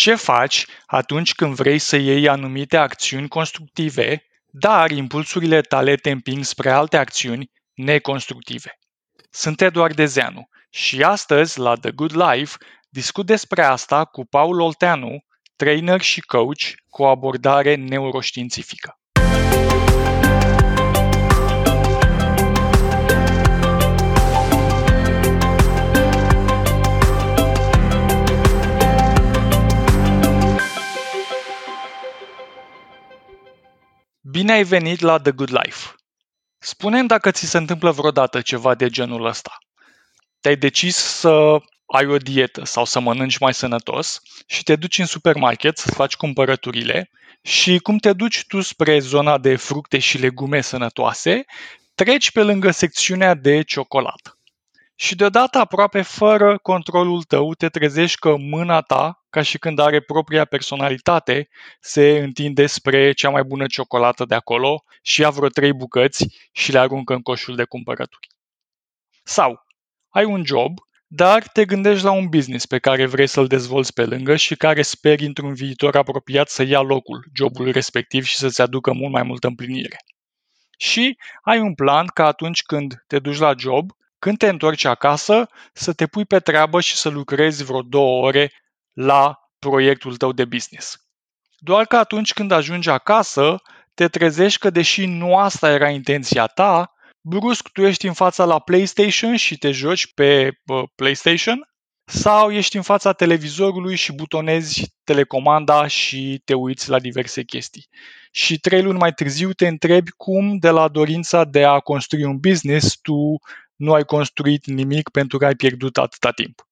Ce faci atunci când vrei să iei anumite acțiuni constructive, dar impulsurile tale te împing spre alte acțiuni neconstructive? Sunt Eduard Dezeanu și astăzi, la The Good Life, discut despre asta cu Paul Olteanu, trainer și coach cu o abordare neuroștiințifică. Bine ai venit la The Good Life! spune dacă ți se întâmplă vreodată ceva de genul ăsta. Te-ai decis să ai o dietă sau să mănânci mai sănătos și te duci în supermarket să faci cumpărăturile și cum te duci tu spre zona de fructe și legume sănătoase, treci pe lângă secțiunea de ciocolată și deodată aproape fără controlul tău te trezești că mâna ta, ca și când are propria personalitate, se întinde spre cea mai bună ciocolată de acolo și ia vreo trei bucăți și le aruncă în coșul de cumpărături. Sau ai un job, dar te gândești la un business pe care vrei să-l dezvolți pe lângă și care speri într-un viitor apropiat să ia locul jobului respectiv și să-ți aducă mult mai multă împlinire. Și ai un plan ca atunci când te duci la job când te întorci acasă, să te pui pe treabă și să lucrezi vreo două ore la proiectul tău de business. Doar că atunci când ajungi acasă, te trezești că deși nu asta era intenția ta, brusc tu ești în fața la PlayStation și te joci pe PlayStation sau ești în fața televizorului și butonezi telecomanda și te uiți la diverse chestii. Și trei luni mai târziu te întrebi cum de la dorința de a construi un business tu nu ai construit nimic pentru că ai pierdut atâta timp.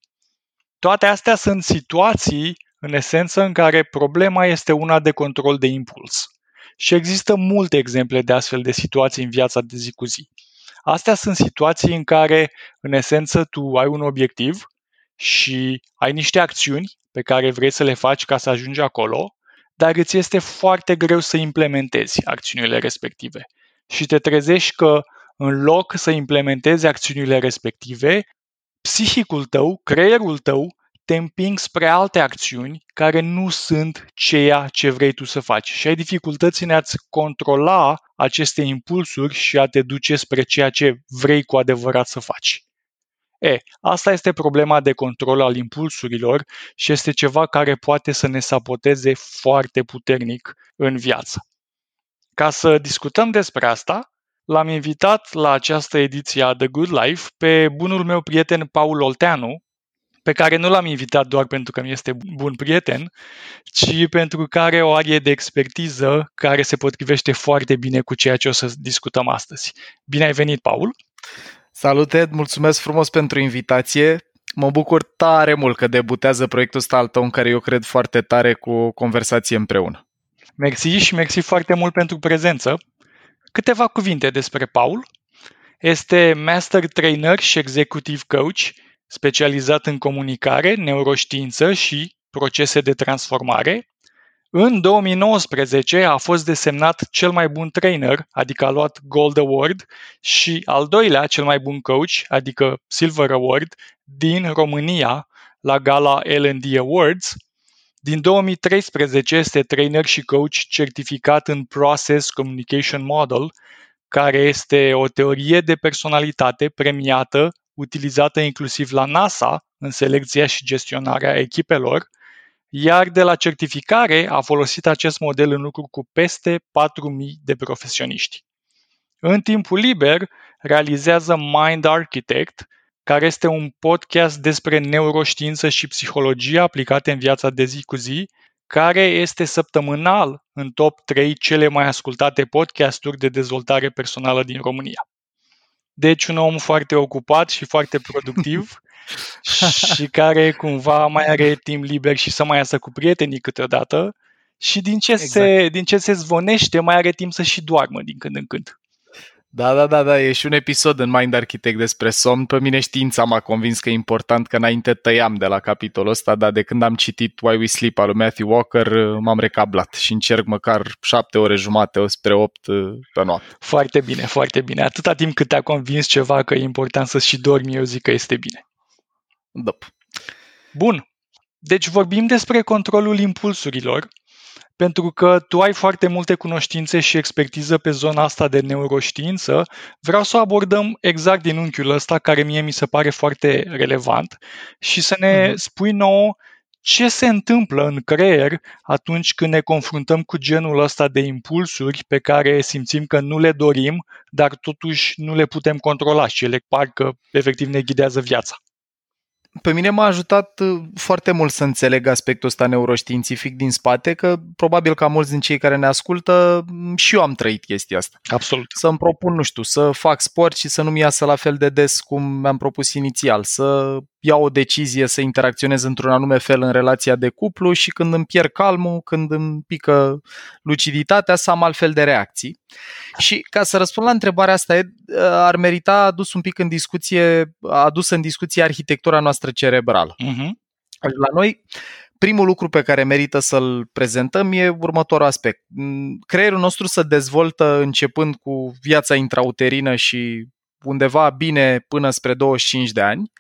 Toate astea sunt situații, în esență, în care problema este una de control de impuls. Și există multe exemple de astfel de situații în viața de zi cu zi. Astea sunt situații în care, în esență, tu ai un obiectiv și ai niște acțiuni pe care vrei să le faci ca să ajungi acolo, dar îți este foarte greu să implementezi acțiunile respective. Și te trezești că în loc să implementezi acțiunile respective, psihicul tău, creierul tău, te împing spre alte acțiuni care nu sunt ceea ce vrei tu să faci și ai dificultăți în a-ți controla aceste impulsuri și a te duce spre ceea ce vrei cu adevărat să faci. E, asta este problema de control al impulsurilor și este ceva care poate să ne saboteze foarte puternic în viață. Ca să discutăm despre asta, L-am invitat la această ediție a The Good Life pe bunul meu prieten Paul Olteanu, pe care nu l-am invitat doar pentru că mi este bun prieten, ci pentru că are o arie de expertiză care se potrivește foarte bine cu ceea ce o să discutăm astăzi. Bine ai venit, Paul! Salut, Ed! Mulțumesc frumos pentru invitație. Mă bucur tare mult că debutează proiectul ăsta al tău în care eu cred foarte tare cu o conversație împreună. Mersi și mersi foarte mult pentru prezență. Câteva cuvinte despre Paul. Este Master Trainer și Executive Coach, specializat în comunicare, neuroștiință și procese de transformare. În 2019 a fost desemnat cel mai bun trainer, adică a luat Gold Award, și al doilea cel mai bun coach, adică Silver Award, din România la gala L&D Awards, din 2013 este trainer și coach certificat în Process Communication Model, care este o teorie de personalitate premiată, utilizată inclusiv la NASA în selecția și gestionarea echipelor, iar de la certificare a folosit acest model în lucru cu peste 4.000 de profesioniști. În timpul liber, realizează Mind Architect, care este un podcast despre neuroștiință și psihologie aplicate în viața de zi cu zi, care este săptămânal în top 3 cele mai ascultate podcasturi de dezvoltare personală din România. Deci un om foarte ocupat și foarte productiv și care cumva mai are timp liber și să mai iasă cu prietenii câteodată și din ce, exact. se, din ce se zvonește mai are timp să și doarmă din când în când. Da, da, da, da, e și un episod în Mind Architect despre somn. Pe mine știința m-a convins că e important, că înainte tăiam de la capitolul ăsta, dar de când am citit Why We Sleep al lui Matthew Walker, m-am recablat și încerc măcar șapte ore jumate spre opt uh, pe noapte. Foarte bine, foarte bine. Atâta timp cât te-a convins ceva că e important să și dormi, eu zic că este bine. Da. Bun. Deci vorbim despre controlul impulsurilor, pentru că tu ai foarte multe cunoștințe și expertiză pe zona asta de neuroștiință, vreau să o abordăm exact din unchiul ăsta, care mie mi se pare foarte relevant, și să ne uh-huh. spui nouă ce se întâmplă în creier atunci când ne confruntăm cu genul ăsta de impulsuri pe care simțim că nu le dorim, dar totuși nu le putem controla și ele parcă efectiv ne ghidează viața pe mine m-a ajutat uh, foarte mult să înțeleg aspectul ăsta neuroștiințific din spate, că probabil ca mulți din cei care ne ascultă și eu am trăit chestia asta. Absolut. Să-mi propun, nu știu, să fac sport și să nu-mi iasă la fel de des cum mi-am propus inițial, să iau o decizie să interacționez într-un anume fel în relația de cuplu și când îmi pierd calmul, când îmi pică luciditatea, să am altfel de reacții. Și ca să răspund la întrebarea asta, ar merita adus un pic în discuție, adus în discuție arhitectura noastră cerebrală. Uh-huh. La noi, primul lucru pe care merită să-l prezentăm e următorul aspect. Creierul nostru se dezvoltă începând cu viața intrauterină și undeva bine până spre 25 de ani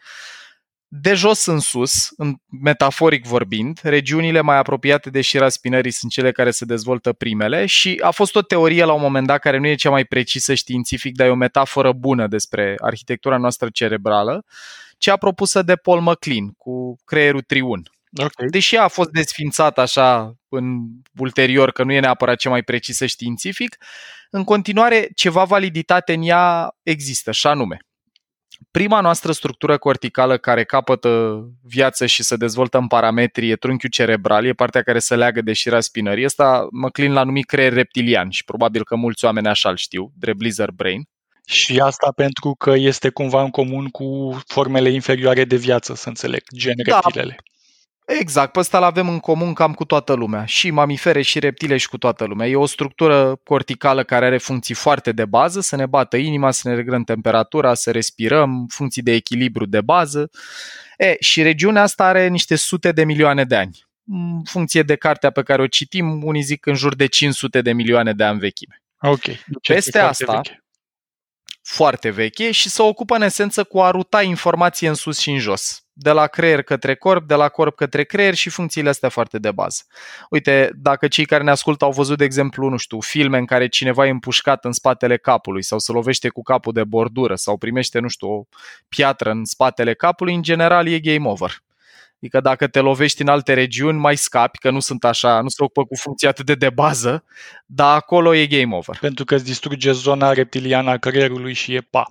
de jos în sus, în metaforic vorbind, regiunile mai apropiate de șira spinării sunt cele care se dezvoltă primele și a fost o teorie la un moment dat care nu e cea mai precisă științific, dar e o metaforă bună despre arhitectura noastră cerebrală, cea propusă de Paul MacLean cu creierul triun. Okay. Deși a fost desfințat așa în ulterior că nu e neapărat cea mai precisă științific, în continuare ceva validitate în ea există, și anume Prima noastră structură corticală care capătă viață și se dezvoltă în parametri e trunchiul cerebral, e partea care se leagă de șira spinării. Asta mă clin la numit creier reptilian și probabil că mulți oameni așa îl știu, drept lizard brain. Și asta pentru că este cumva în comun cu formele inferioare de viață, să înțeleg, gen da, reptilele. Exact, pe ăsta l-avem în comun cam cu toată lumea, și mamifere, și reptile, și cu toată lumea. E o structură corticală care are funcții foarte de bază, să ne bată inima, să ne reglăm temperatura, să respirăm, funcții de echilibru de bază. E, și regiunea asta are niște sute de milioane de ani. În funcție de cartea pe care o citim, unii zic în jur de 500 de milioane de ani vechime. Ok. Peste asta, veche. Foarte veche și se ocupă în esență cu a ruta informație în sus și în jos de la creier către corp, de la corp către creier și funcțiile astea foarte de bază. Uite, dacă cei care ne ascultă au văzut, de exemplu, nu știu, filme în care cineva e împușcat în spatele capului sau se lovește cu capul de bordură sau primește, nu știu, o piatră în spatele capului, în general e game over. Adică dacă te lovești în alte regiuni, mai scapi, că nu sunt așa, nu se ocupă cu funcții atât de de bază, dar acolo e game over. Pentru că îți distruge zona reptiliană a creierului și e pa.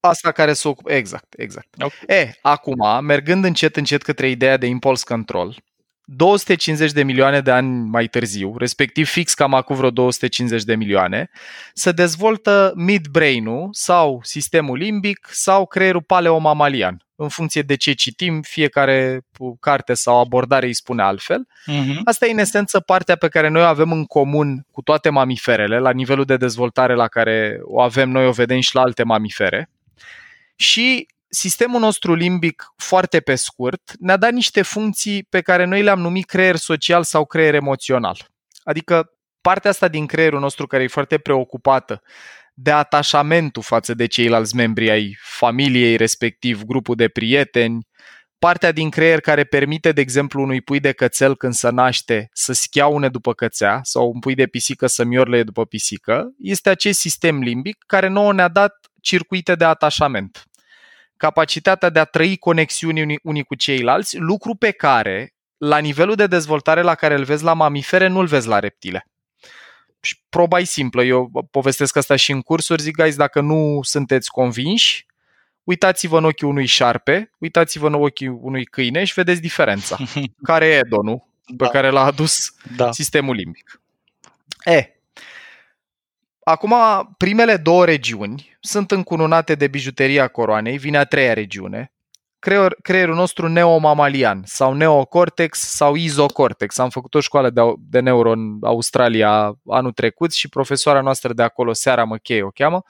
Asta care se ocupă. Exact, exact. Okay. E, acum, mergând încet, încet către ideea de impulse control, 250 de milioane de ani mai târziu, respectiv fix cam acum vreo 250 de milioane, se dezvoltă midbrain-ul sau sistemul limbic sau creierul paleomamalian, în funcție de ce citim, fiecare carte sau abordare îi spune altfel. Uh-huh. Asta e în esență partea pe care noi o avem în comun cu toate mamiferele, la nivelul de dezvoltare la care o avem noi, o vedem și la alte mamifere. Și sistemul nostru limbic, foarte pe scurt, ne-a dat niște funcții pe care noi le-am numit creier social sau creier emoțional. Adică partea asta din creierul nostru care e foarte preocupată de atașamentul față de ceilalți membri ai familiei, respectiv grupul de prieteni, partea din creier care permite, de exemplu, unui pui de cățel când se naște să schiaune după cățea sau un pui de pisică să miorle după pisică, este acest sistem limbic care nouă ne-a dat circuite de atașament capacitatea de a trăi conexiuni unii, unii cu ceilalți, lucru pe care, la nivelul de dezvoltare la care îl vezi la mamifere, nu-l vezi la reptile. Și proba e simplă, eu povestesc asta și în cursuri, zic, guys, dacă nu sunteți convinși, uitați-vă în ochii unui șarpe, uitați-vă în ochii unui câine și vedeți diferența. care e donul pe da. care l-a adus da. sistemul limbic. E, Acum, primele două regiuni sunt încununate de bijuteria coroanei, vine a treia regiune, creier, creierul nostru neomamalian sau neocortex sau izocortex. Am făcut o școală de, de neuro în Australia anul trecut și profesoara noastră de acolo, Seara McKay o cheamă,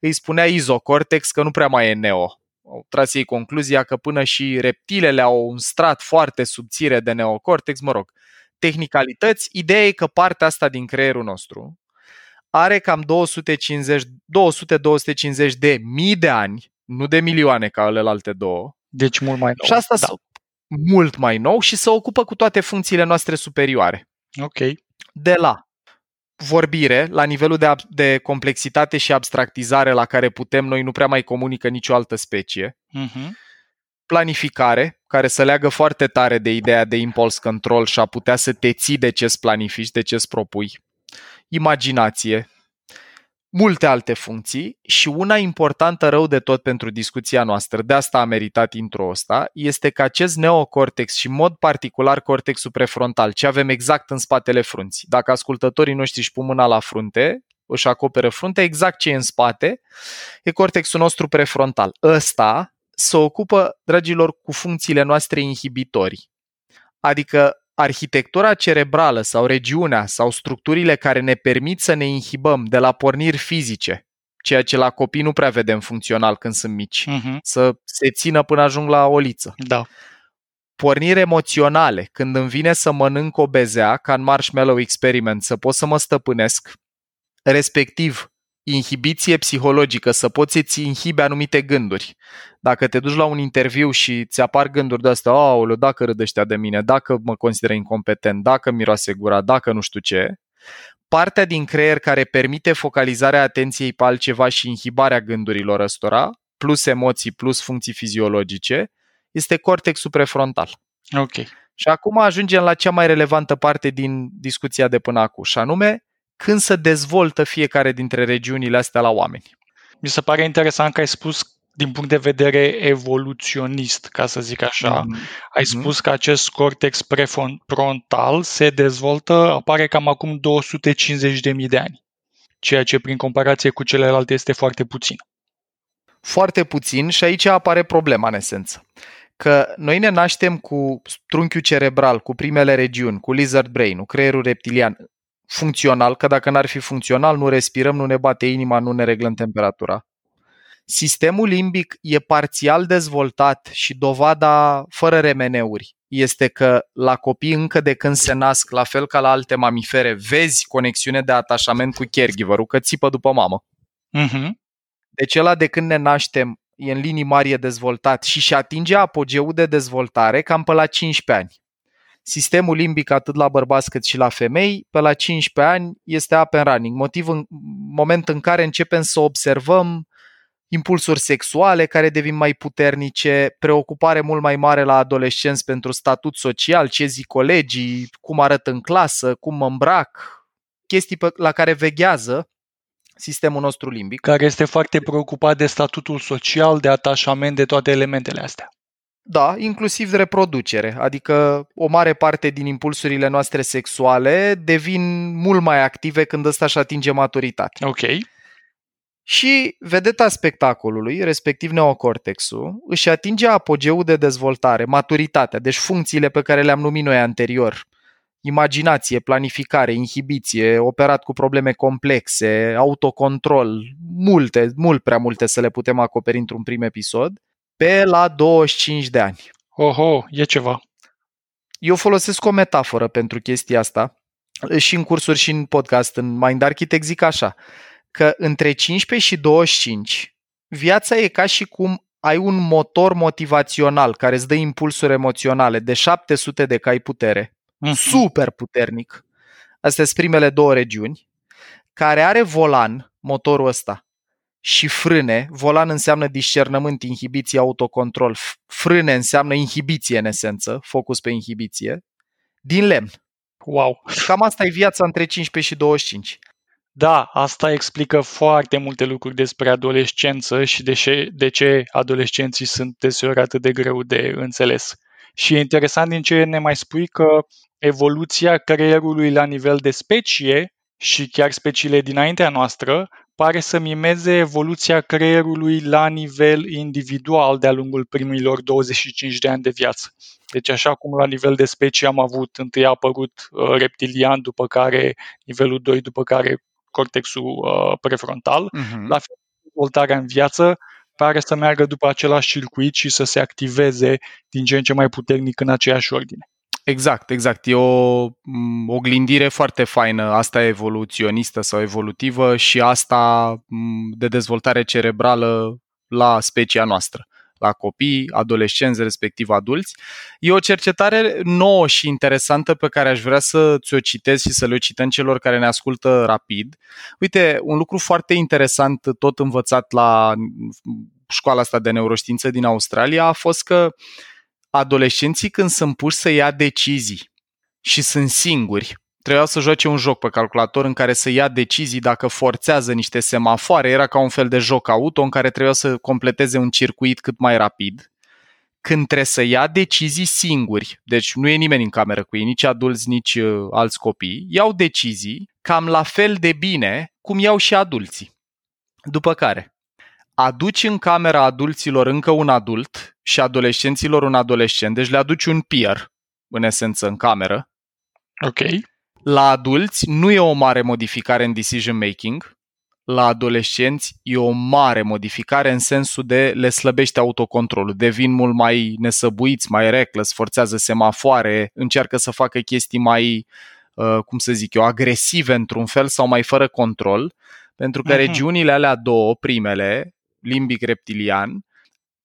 îi spunea izocortex că nu prea mai e neo. Au tras ei concluzia că până și reptilele au un strat foarte subțire de neocortex, mă rog, tehnicalități. Ideea e că partea asta din creierul nostru, are cam 250-250 de mii de ani, nu de milioane ca alte două. Deci mult mai nou. Și asta, da. mult mai nou și să ocupă cu toate funcțiile noastre superioare. Ok. De la vorbire, la nivelul de, ab- de complexitate și abstractizare la care putem, noi nu prea mai comunică nicio altă specie. Uh-huh. Planificare, care să leagă foarte tare de ideea de impulse control și a putea să te ții de ce-ți planifici, de ce-ți propui. Imaginație, multe alte funcții și una importantă rău de tot pentru discuția noastră, de asta a meritat intro ăsta, este că acest neocortex și în mod particular cortexul prefrontal, ce avem exact în spatele frunții. Dacă ascultătorii noștri își pun mâna la frunte, își acoperă fruntea, exact ce e în spate, e cortexul nostru prefrontal. Ăsta se ocupă, dragilor, cu funcțiile noastre inhibitorii. Adică arhitectura cerebrală sau regiunea sau structurile care ne permit să ne inhibăm de la porniri fizice, ceea ce la copii nu prea vedem funcțional când sunt mici, Uh-huh. să se țină până ajung la o liță. Da. Porniri emoționale, când îmi vine să mănânc o bezea, ca în Marshmallow Experiment, să pot să mă stăpânesc, respectiv inhibiție psihologică, să poți să-ți inhibe anumite gânduri. Dacă te duci la un interviu și ți apar gânduri de astea, aoleu, dacă râd ăștia de mine, dacă mă consideră incompetent, dacă miroase gura, dacă nu știu ce, partea din creier care permite focalizarea atenției pe altceva și inhibarea gândurilor ăstora, plus emoții, plus funcții fiziologice, este cortexul prefrontal. Ok. Și acum ajungem la cea mai relevantă parte din discuția de până acum, și anume când se dezvoltă fiecare dintre regiunile astea la oameni. Mi se pare interesant că ai spus din punct de vedere evoluționist, ca să zic așa. Mhm. Ai Mhm. spus că acest cortex prefrontal se dezvoltă, apare cam acum 250.000 de ani, ceea ce prin comparație cu celelalte este foarte puțin. Foarte puțin și aici apare problema în esență. Că noi ne naștem cu trunchiul cerebral, cu primele regiuni, cu lizard brain, cu creierul reptilian, funcțional, că dacă n-ar fi funcțional, nu respirăm, nu ne bate inima, nu ne reglăm temperatura. Sistemul limbic e parțial dezvoltat și dovada fără remeneuri este că la copii încă de când se nasc, la fel ca la alte mamifere, vezi conexiune de atașament cu caregiver-ul, că țipă după mamă. Uh-huh. Deci ăla de când ne naștem e în linii mari e dezvoltat și și atinge apogeul de dezvoltare cam pe la 15 ani. Sistemul limbic atât la bărbați cât și la femei, pe la 15 ani este up and running, motiv în moment în care începem să observăm impulsuri sexuale care devin mai puternice, preocupare mult mai mare la adolescenți pentru statut social, ce zic colegii, cum arăt în clasă, cum mă îmbrac, chestii pe, la care veghează sistemul nostru limbic. Care este foarte preocupat de statutul social, de atașament, de toate elementele astea. Da, inclusiv de reproducere, adică o mare parte din impulsurile noastre sexuale devin mult mai active când ăsta își atinge maturitate. Ok. Și vedeta spectacolului, respectiv neocortexul, își atinge apogeul de dezvoltare, maturitatea, deci funcțiile pe care le-am numit noi anterior. Imaginație, planificare, inhibiție, operat cu probleme complexe, autocontrol, multe, mult prea multe să le putem acoperi într-un prim episod, pe la 25 de ani. Oho, e ceva. Eu folosesc o metaforă pentru chestia asta și în cursuri și în podcast, în Mind Architect zic așa, că între 15 și 25 viața e ca și cum ai un motor motivațional care îți dă impulsuri emoționale de 700 de cai putere, Mhm. super puternic. Astea sunt primele două regiuni, care are volan, motorul ăsta, și frâne. Volan înseamnă discernământ, inhibiție, autocontrol. F- Frâne înseamnă inhibiție în esență, focus pe inhibiție, din lemn. Wow. Cam asta e viața între 15 și 25. Da, asta explică foarte multe lucruri despre adolescență și de ce, de ce adolescenții sunt deseori atât de greu de înțeles. Și e interesant din ce ne mai spui că evoluția creierului la nivel de specie și chiar speciile dinaintea noastră pare să mimeze evoluția creierului la nivel individual de-a lungul primilor 25 de ani de viață. Deci așa cum la nivel de specie am avut întâi a apărut uh, reptilian, după care nivelul 2, după care cortexul uh, prefrontal, Mm-hmm. la fel dezvoltarea în viață pare să meargă după același circuit și să se activeze din ce în ce mai puternic în aceeași ordine. Exact, exact. E o m, oglindire foarte faină, asta evoluționistă sau evolutivă și asta m, de dezvoltare cerebrală la specia noastră. la copii, adolescenți, respectiv adulți. E o cercetare nouă și interesantă pe care aș vrea să ți-o citesc și să le cităm celor care ne ascultă rapid. Uite, un lucru foarte interesant, tot învățat la școala asta de neuroștiință din Australia, a fost că adolescenții când sunt puși să ia decizii și sunt singuri, trebuia să joace un joc pe calculator în care să ia decizii dacă forțează niște semafoare. Era ca un fel de joc auto în care trebuia să completeze un circuit cât mai rapid. Când trebuie să ia decizii singuri, deci nu e nimeni în cameră cu ei, nici adulți, nici uh, alți copii, iau decizii cam la fel de bine cum iau și adulții. După care, aduci în camera adulților încă un adult și adolescenților un adolescent, deci le aduci un peer, în esență, în cameră. Ok. La adulți nu e o mare modificare în decision making, la adolescenți e o mare modificare în sensul de le slăbește autocontrolul, devin mult mai nesăbuiți, mai reckless, forțează semafoare, încearcă să facă chestii mai, uh, cum să zic eu, agresive într-un fel sau mai fără control, pentru că uh-huh. regiunile alea două, primele, limbic reptilian,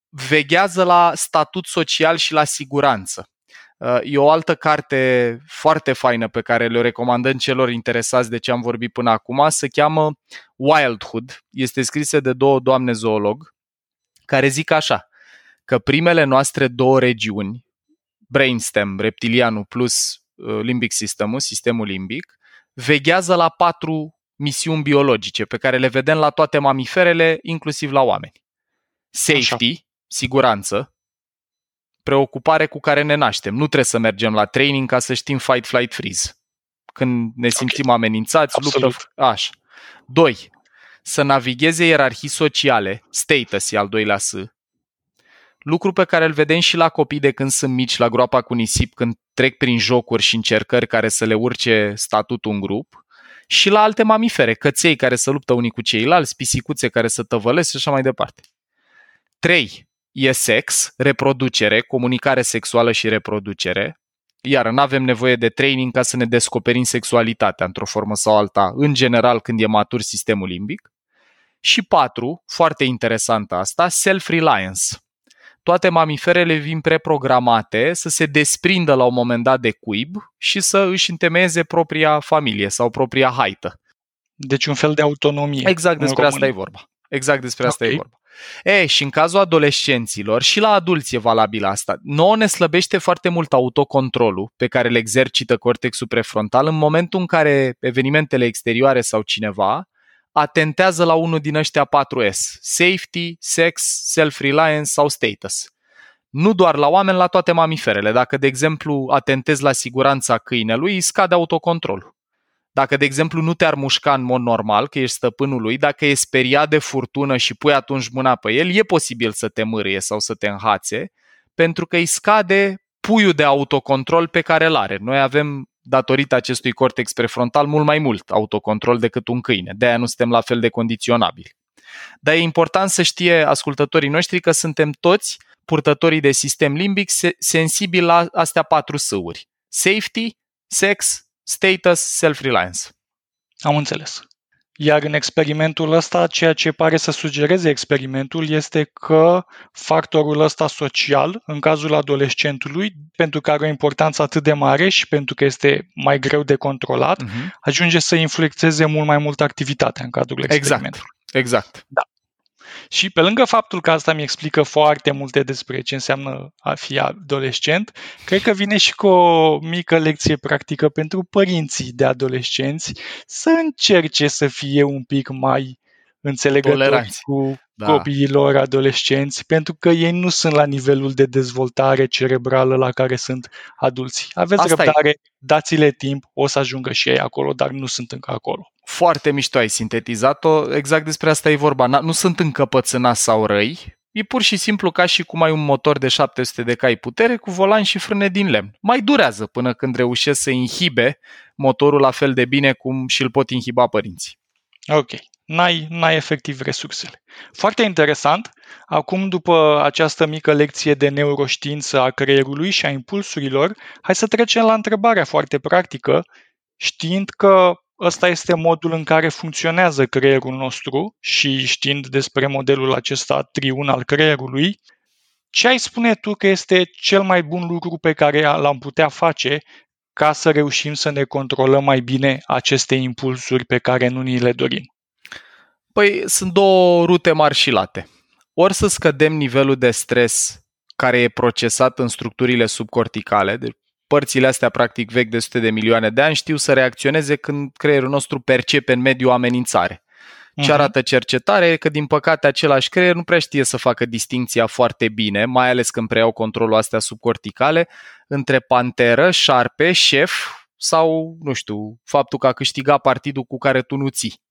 veghează la statut social și la siguranță. Uh, e o altă carte foarte faină pe care le recomandăm celor interesați de ce am vorbit până acum, se cheamă Wildhood. Este scrisă de două doamne zoolog care zic așa, că primele noastre două regiuni, brainstem, reptilianul plus uh, limbic systemul, sistemul limbic, veghează la patru misiuni biologice pe care le vedem la toate mamiferele, inclusiv la oameni. Safety, Așa. siguranță, preocupare cu care ne naștem. Nu trebuie să mergem la training ca să știm fight, flight, freeze. Când ne simțim okay. amenințați, Absolut. luptă... Așa. Doi, să navigheze ierarhii sociale, status e al doilea S, lucru pe care îl vedem și la copii de când sunt mici, la groapa cu nisip, când trec prin jocuri și încercări care să le urce statutul în grup, și la alte mamifere, căței care să luptă unii cu ceilalți, pisicuțe care să tăvălesc și așa mai departe. 3 e sex, reproducere, comunicare sexuală și reproducere, iar nu avem nevoie de training ca să ne descoperim sexualitatea într-o formă sau alta, în general când e matur sistemul limbic. Și patru, foarte interesant asta, self-reliance. Toate mamiferele vin preprogramate să se desprindă la un moment dat de cuib și să își întemeieze propria familie sau propria haită. Deci un fel de autonomie. Exact despre asta e vorba. Exact despre asta okay. e vorba. E, și în cazul adolescenților și la adulți e valabil asta. Nouă ne slăbește foarte mult autocontrolul pe care îl exercită cortexul prefrontal în momentul în care evenimentele exterioare sau cineva atentează la unul din ăștia 4S. Safety, sex, self-reliance sau status. Nu doar la oameni, la toate mamiferele. Dacă, de exemplu, atentezi la siguranța câinelui, scade autocontrolul. Dacă, de exemplu, nu te-ar mușca în mod normal, că ești stăpânul lui, dacă e speriat de furtună și pui atunci mâna pe el, e posibil să te mârie sau să te înhațe, pentru că îi scade puiul de autocontrol pe care îl are. Noi avem, datorită acestui cortex prefrontal, mult mai mult autocontrol decât un câine. De-aia nu suntem la fel de condiționabili. Dar e important să știe ascultătorii noștri că suntem toți purtătorii de sistem limbic sensibili la astea patru sâuri. Safety, sex, status, self-reliance. Am înțeles. Iar în experimentul ăsta, ceea ce pare să sugereze experimentul este că factorul ăsta social, în cazul adolescentului, pentru că are o importanță atât de mare și pentru că este mai greu de controlat, uh-huh. ajunge să influențeze mult mai mult activitatea în cadrul exact. experimentului. Exact. exact. Da. Și pe lângă faptul că asta mi explică foarte multe despre ce înseamnă a fi adolescent, cred că vine și cu o mică lecție practică pentru părinții de adolescenți să încerce să fie un pic mai înțelegători Toleranți. cu da. copiilor adolescenți, pentru că ei nu sunt la nivelul de dezvoltare cerebrală la care sunt adulții. Aveți Asta răbdare, e. dați-le timp, o să ajungă și ei acolo, dar nu sunt încă acolo. Foarte mișto ai sintetizat-o, exact despre asta e vorba. Nu sunt încăpățânați sau răi, E pur și simplu ca și cum ai un motor de 700 de cai putere cu volan și frâne din lemn. Mai durează până când reușesc să inhibe motorul la fel de bine cum și îl pot inhiba părinții. Ok n-ai, n-ai efectiv resursele. Foarte interesant, acum după această mică lecție de neuroștiință a creierului și a impulsurilor, hai să trecem la întrebarea foarte practică, știind că ăsta este modul în care funcționează creierul nostru și știind despre modelul acesta triun al creierului, ce ai spune tu că este cel mai bun lucru pe care l-am putea face ca să reușim să ne controlăm mai bine aceste impulsuri pe care nu ni le dorim? Păi sunt două rute mari și late. Ori să scădem nivelul de stres care e procesat în structurile subcorticale, deci părțile astea practic vechi de sute de milioane de ani știu să reacționeze când creierul nostru percepe în mediu amenințare. Ce mhm. arată cercetarea e că, din păcate, același creier nu prea știe să facă distinția foarte bine, mai ales când preiau controlul astea subcorticale, între panteră, șarpe, șef sau, nu știu, faptul că a câștigat partidul cu care tu nu ții.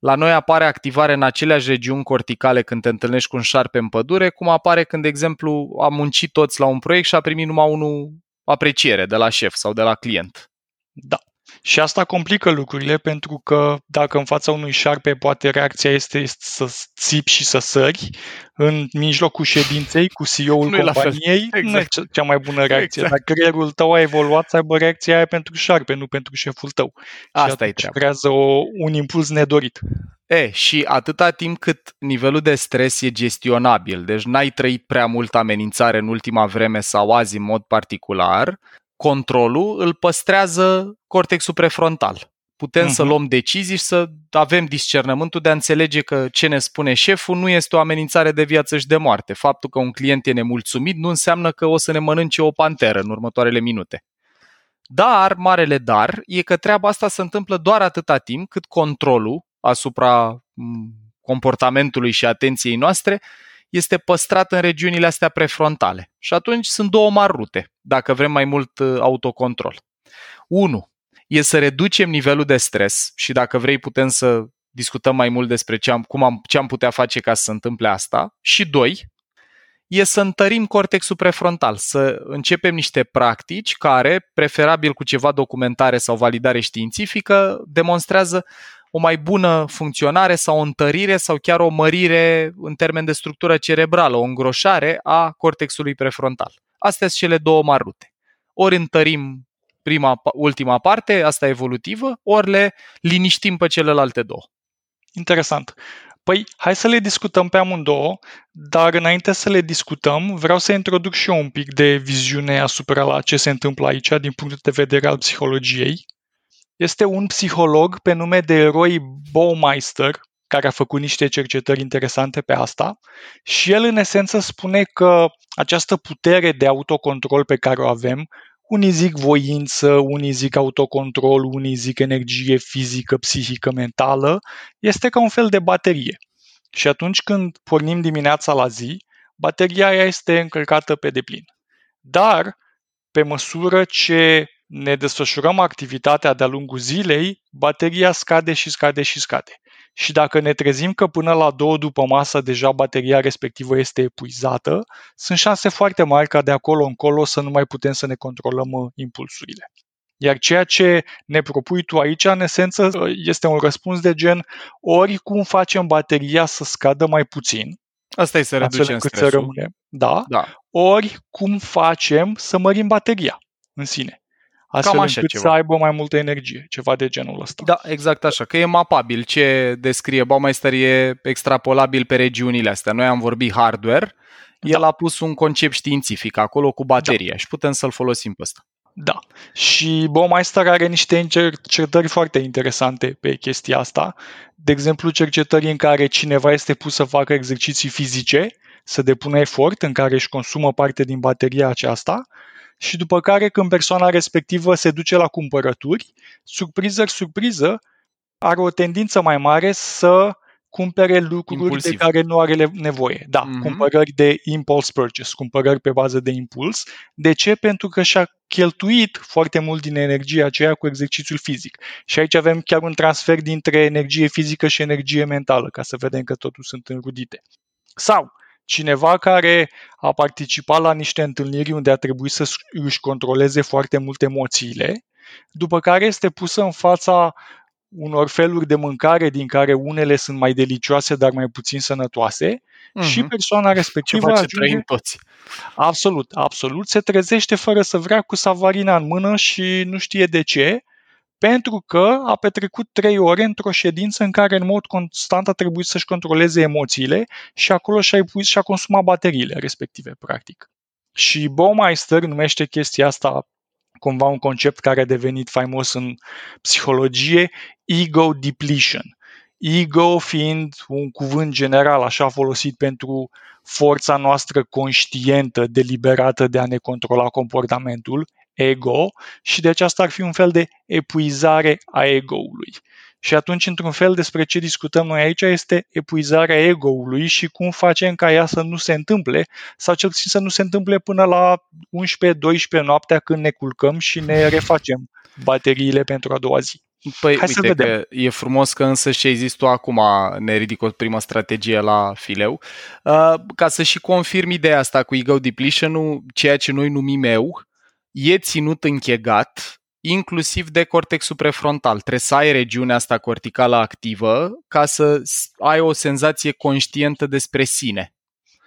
La noi apare activare în aceleași regiuni corticale când te întâlnești cu un șarpe în pădure, cum apare când, de exemplu, am muncit toți la un proiect și a primit numai unul apreciere de la șef sau de la client. Da. Și asta complică lucrurile pentru că dacă în fața unui șarpe poate reacția este să țipi și să sări, în mijlocul ședinței cu CEO-ul nu companiei, exact. nu e exact. cea mai bună reacție. Exact. Dar creierul tău a evoluat să aibă reacția aia pentru șarpe, nu pentru șeful tău. Asta și e treaba. creează o, un impuls nedorit. E, și atâta timp cât nivelul de stres e gestionabil, deci n-ai trăit prea mult amenințare în ultima vreme sau azi în mod particular, controlul îl păstrează cortexul prefrontal. Putem uh-huh. să mhm. luăm decizii și să avem discernământul de a înțelege că ce ne spune șeful nu este o amenințare de viață și de moarte. Faptul că un client e nemulțumit nu înseamnă că o să ne mănânce o panteră în următoarele minute. Dar, marele dar, e că treaba asta se întâmplă doar atâta timp cât controlul asupra comportamentului și atenției noastre este păstrat în regiunile astea prefrontale. Și atunci sunt două mari rute, dacă vrem mai mult uh, autocontrol. 1. E să reducem nivelul de stres și dacă vrei putem să discutăm mai mult despre ce am, cum am, ce am putea face ca să se întâmple asta. Și doi, e să întărim cortexul prefrontal, să începem niște practici care, preferabil cu ceva documentare sau validare științifică, demonstrează o mai bună funcționare sau o întărire sau chiar o mărire în termen de structură cerebrală, o îngroșare a cortexului prefrontal. Astea sunt cele două mari rute. Ori întărim prima, ultima parte, asta evolutivă, ori le liniștim pe celelalte două. Interesant. Păi, hai să le discutăm pe amândouă, dar înainte să le discutăm, vreau să introduc și eu un pic de viziune asupra la ce se întâmplă aici din punct de vedere al psihologiei este un psiholog pe nume de Roy Baumeister, care a făcut niște cercetări interesante pe asta și el în esență spune că această putere de autocontrol pe care o avem, unii zic voință, unii zic autocontrol, unii zic energie fizică, psihică, mentală, este ca un fel de baterie. Și atunci când pornim dimineața la zi, bateria aia este încărcată pe deplin. Dar, pe măsură ce ne desfășurăm activitatea de-a lungul zilei, bateria scade și scade și scade. Și dacă ne trezim că până la două după masă deja bateria respectivă este epuizată, sunt șanse foarte mari ca de acolo încolo să nu mai putem să ne controlăm uh, impulsurile. Iar ceea ce ne propui tu aici, în esență, uh, este un răspuns de gen ori cum facem bateria să scadă mai puțin, Asta e să reducem stresul. Să rămâne, da, da, ori cum facem să mărim bateria în sine astfel Cam așa încât ceva. să aibă mai multă energie, ceva de genul ăsta. Da, exact așa, că e mapabil. Ce descrie Baumeister e extrapolabil pe regiunile astea. Noi am vorbit hardware, el da. a pus un concept științific acolo cu bateria da. și putem să-l folosim pe ăsta. Da. Și Baumeister are niște cercetări foarte interesante pe chestia asta. De exemplu, cercetări în care cineva este pus să facă exerciții fizice, să depună efort, în care își consumă parte din bateria aceasta și după care când persoana respectivă se duce la cumpărături, surpriză, surpriză, are o tendință mai mare să cumpere lucruri Impulsiv. de care nu are nevoie. Da, mm-hmm. cumpărări de impulse purchase, cumpărări pe bază de impuls. De ce? Pentru că și-a cheltuit foarte mult din energia aceea cu exercițiul fizic. Și aici avem chiar un transfer dintre energie fizică și energie mentală, ca să vedem că totul sunt înrudite. Sau, cineva care a participat la niște întâlniri unde a trebuit să își controleze foarte mult emoțiile, după care este pusă în fața unor feluri de mâncare din care unele sunt mai delicioase, dar mai puțin sănătoase, mm-hmm. și persoana respectivă Ceva ce ajunge... toți. Absolut, absolut. Se trezește fără să vrea cu savarina în mână și nu știe de ce, pentru că a petrecut trei ore într-o ședință în care în mod constant a trebuit să-și controleze emoțiile și acolo și-a, și-a consumat bateriile respective, practic. Și Baumeister numește chestia asta cumva un concept care a devenit faimos în psihologie, ego depletion. Ego fiind un cuvânt general așa folosit pentru forța noastră conștientă, deliberată de a ne controla comportamentul, ego, și de aceasta ar fi un fel de epuizare a ego-ului. Și atunci, într-un fel, despre ce discutăm noi aici este epuizarea ego-ului și cum facem ca ea să nu se întâmple, sau cel puțin să nu se întâmple până la 11-12 noaptea când ne culcăm și ne refacem bateriile pentru a doua zi. Păi, Hai uite să vedem. că e frumos că însă și ai zis tu acum ne ridic o primă strategie la fileu. Uh, ca să și confirm ideea asta cu ego depletion ceea ce noi numim eu, e ținut închegat inclusiv de cortexul prefrontal. Trebuie să ai regiunea asta corticală activă ca să ai o senzație conștientă despre sine,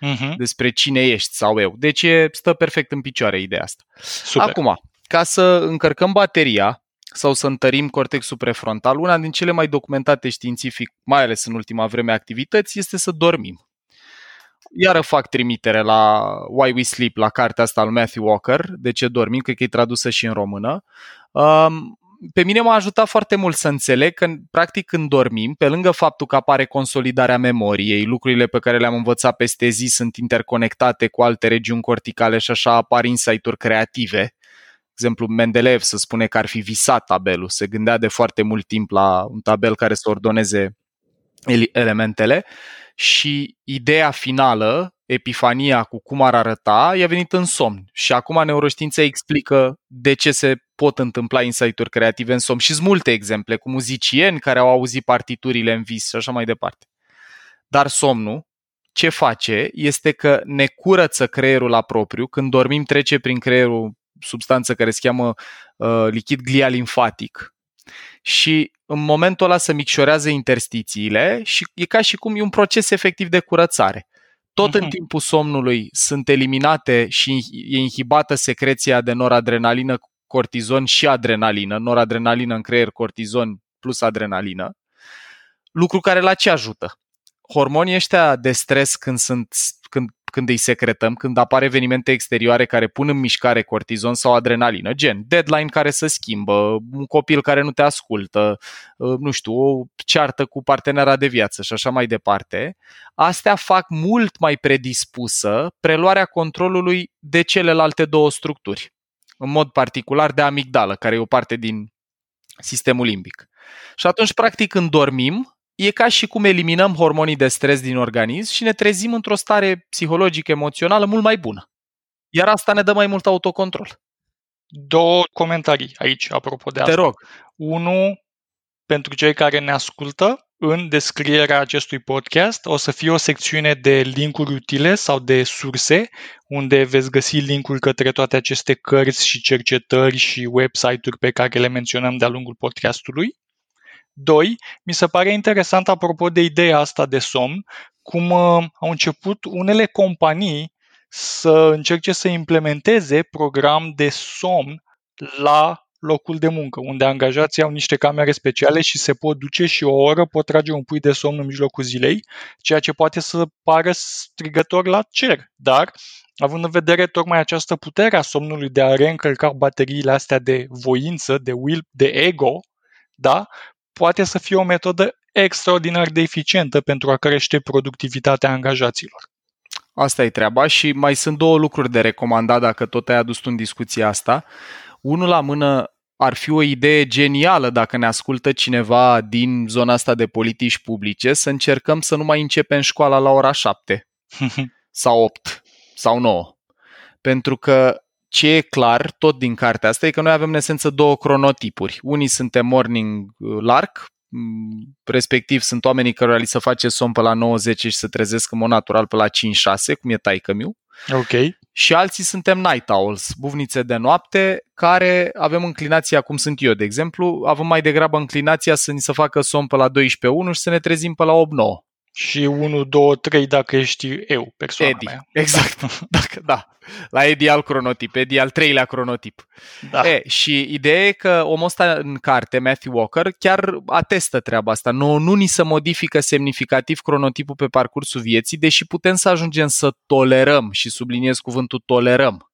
uh-huh. despre cine ești sau eu. Deci e, stă perfect în picioare ideea asta. Super. Acum, ca să încărcăm bateria sau să întărim cortexul prefrontal, una din cele mai documentate științific, mai ales în ultima vreme activități, este să dormim iară fac trimitere la Why We Sleep, la cartea asta al Matthew Walker, De ce dormim, cred că e tradusă și în română. Um, pe mine m-a ajutat foarte mult să înțeleg că, practic, când dormim, pe lângă faptul că apare consolidarea memoriei, lucrurile pe care le-am învățat peste zi sunt interconectate cu alte regiuni corticale și așa apar insight-uri creative. De exemplu, Mendeleev se spune că ar fi visat tabelul, se gândea de foarte mult timp la un tabel care să ordoneze elementele și ideea finală, epifania cu cum ar arăta, i-a venit în somn. Și acum neuroștiința explică de ce se pot întâmpla insight-uri creative în somn. Și sunt multe exemple cu muzicieni care au auzit partiturile în vis și așa mai departe. Dar somnul, ce face este că ne curăță creierul la propriu. Când dormim, trece prin creierul substanță care se cheamă uh, lichid glialimfatic, și în momentul ăla se micșorează interstițiile și e ca și cum e un proces efectiv de curățare. Tot uh-huh. în mhm. timpul somnului sunt eliminate și e inhibată secreția de noradrenalină, cortizon și adrenalină, noradrenalină în creier, cortizon plus adrenalină, lucru care la ce ajută? Hormonii ăștia de stres când sunt când când îi secretăm, când apar evenimente exterioare care pun în mișcare cortizon sau adrenalină, gen deadline care se schimbă, un copil care nu te ascultă, uh, nu știu, o ceartă cu partenera de viață și așa mai departe, astea fac mult mai predispusă preluarea controlului de celelalte două structuri, în mod particular de amigdală, care e o parte din sistemul limbic. Și atunci, practic, când dormim, e ca și cum eliminăm hormonii de stres din organism și ne trezim într-o stare psihologică, emoțională mult mai bună. Iar asta ne dă mai mult autocontrol. Două comentarii aici, apropo de asta. Te rog. Unu, pentru cei care ne ascultă, în descrierea acestui podcast o să fie o secțiune de linkuri utile sau de surse, unde veți găsi linkuri către toate aceste cărți și cercetări și website-uri pe care le menționăm de-a lungul podcastului. Doi, mi se pare interesant apropo de ideea asta de somn, cum uh, au început unele companii să încerce să implementeze program de somn la locul de muncă, unde angajații au niște camere speciale și se pot duce și o oră pot trage un pui de somn în mijlocul zilei, ceea ce poate să pară strigător la cer, dar având în vedere tocmai această putere a somnului de a reîncărca bateriile astea de voință, de will, de ego, da, poate să fie o metodă extraordinar de eficientă pentru a crește productivitatea angajaților. Asta e treaba și mai sunt două lucruri de recomandat dacă tot ai adus tu în discuția asta. Unul la mână ar fi o idee genială dacă ne ascultă cineva din zona asta de politici publice să încercăm să nu mai începem școala la ora 7 sau 8 sau 9. Pentru că ce e clar tot din cartea asta e că noi avem în esență două cronotipuri. Unii suntem morning uh, lark, mm, respectiv sunt oamenii care li se face somn pe la 90 și se trezesc în mod natural pe la 5-6, cum e taică miu. Ok. Și alții suntem night owls, buvnițe de noapte, care avem înclinația, cum sunt eu, de exemplu, avem mai degrabă înclinația să ni se facă somn pe la 12-1 și să ne trezim pe la 8-9. Și 1, 2, 3 dacă ești eu, persoana Eddie. mea. Exact. Dacă, da. La Eddie al cronotip. Eddie al treilea cronotip. Da. E, și ideea e că omul ăsta în carte, Matthew Walker, chiar atestă treaba asta. Nu, nu ni se modifică semnificativ cronotipul pe parcursul vieții, deși putem să ajungem să tolerăm, și subliniez cuvântul tolerăm,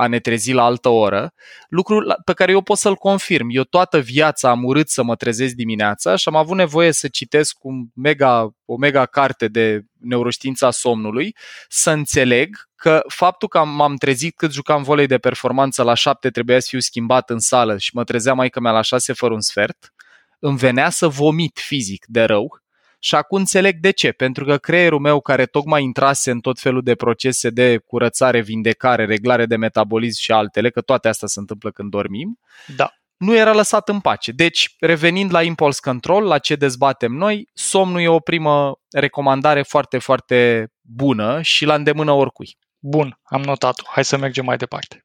a ne trezi la altă oră, lucru la- pe care eu pot să-l confirm. Eu toată viața am urât să mă trezesc dimineața și am avut nevoie să citesc un mega, o mega carte de neuroștiința somnului, să înțeleg că faptul că am- m-am trezit cât jucam volei de performanță la șapte trebuia să fiu schimbat în sală și mă trezea mai că mea la șase fără un sfert, îmi venea să vomit fizic de rău și acum înțeleg de ce. Pentru că creierul meu, care tocmai intrase în tot felul de procese de curățare, vindecare, reglare de metabolism și altele, că toate astea se întâmplă când dormim, Da. nu era lăsat în pace. Deci, revenind la impulse control, la ce dezbatem noi, somnul e o primă recomandare foarte, foarte bună și la îndemână oricui. Bun, am notat-o. Hai să mergem mai departe.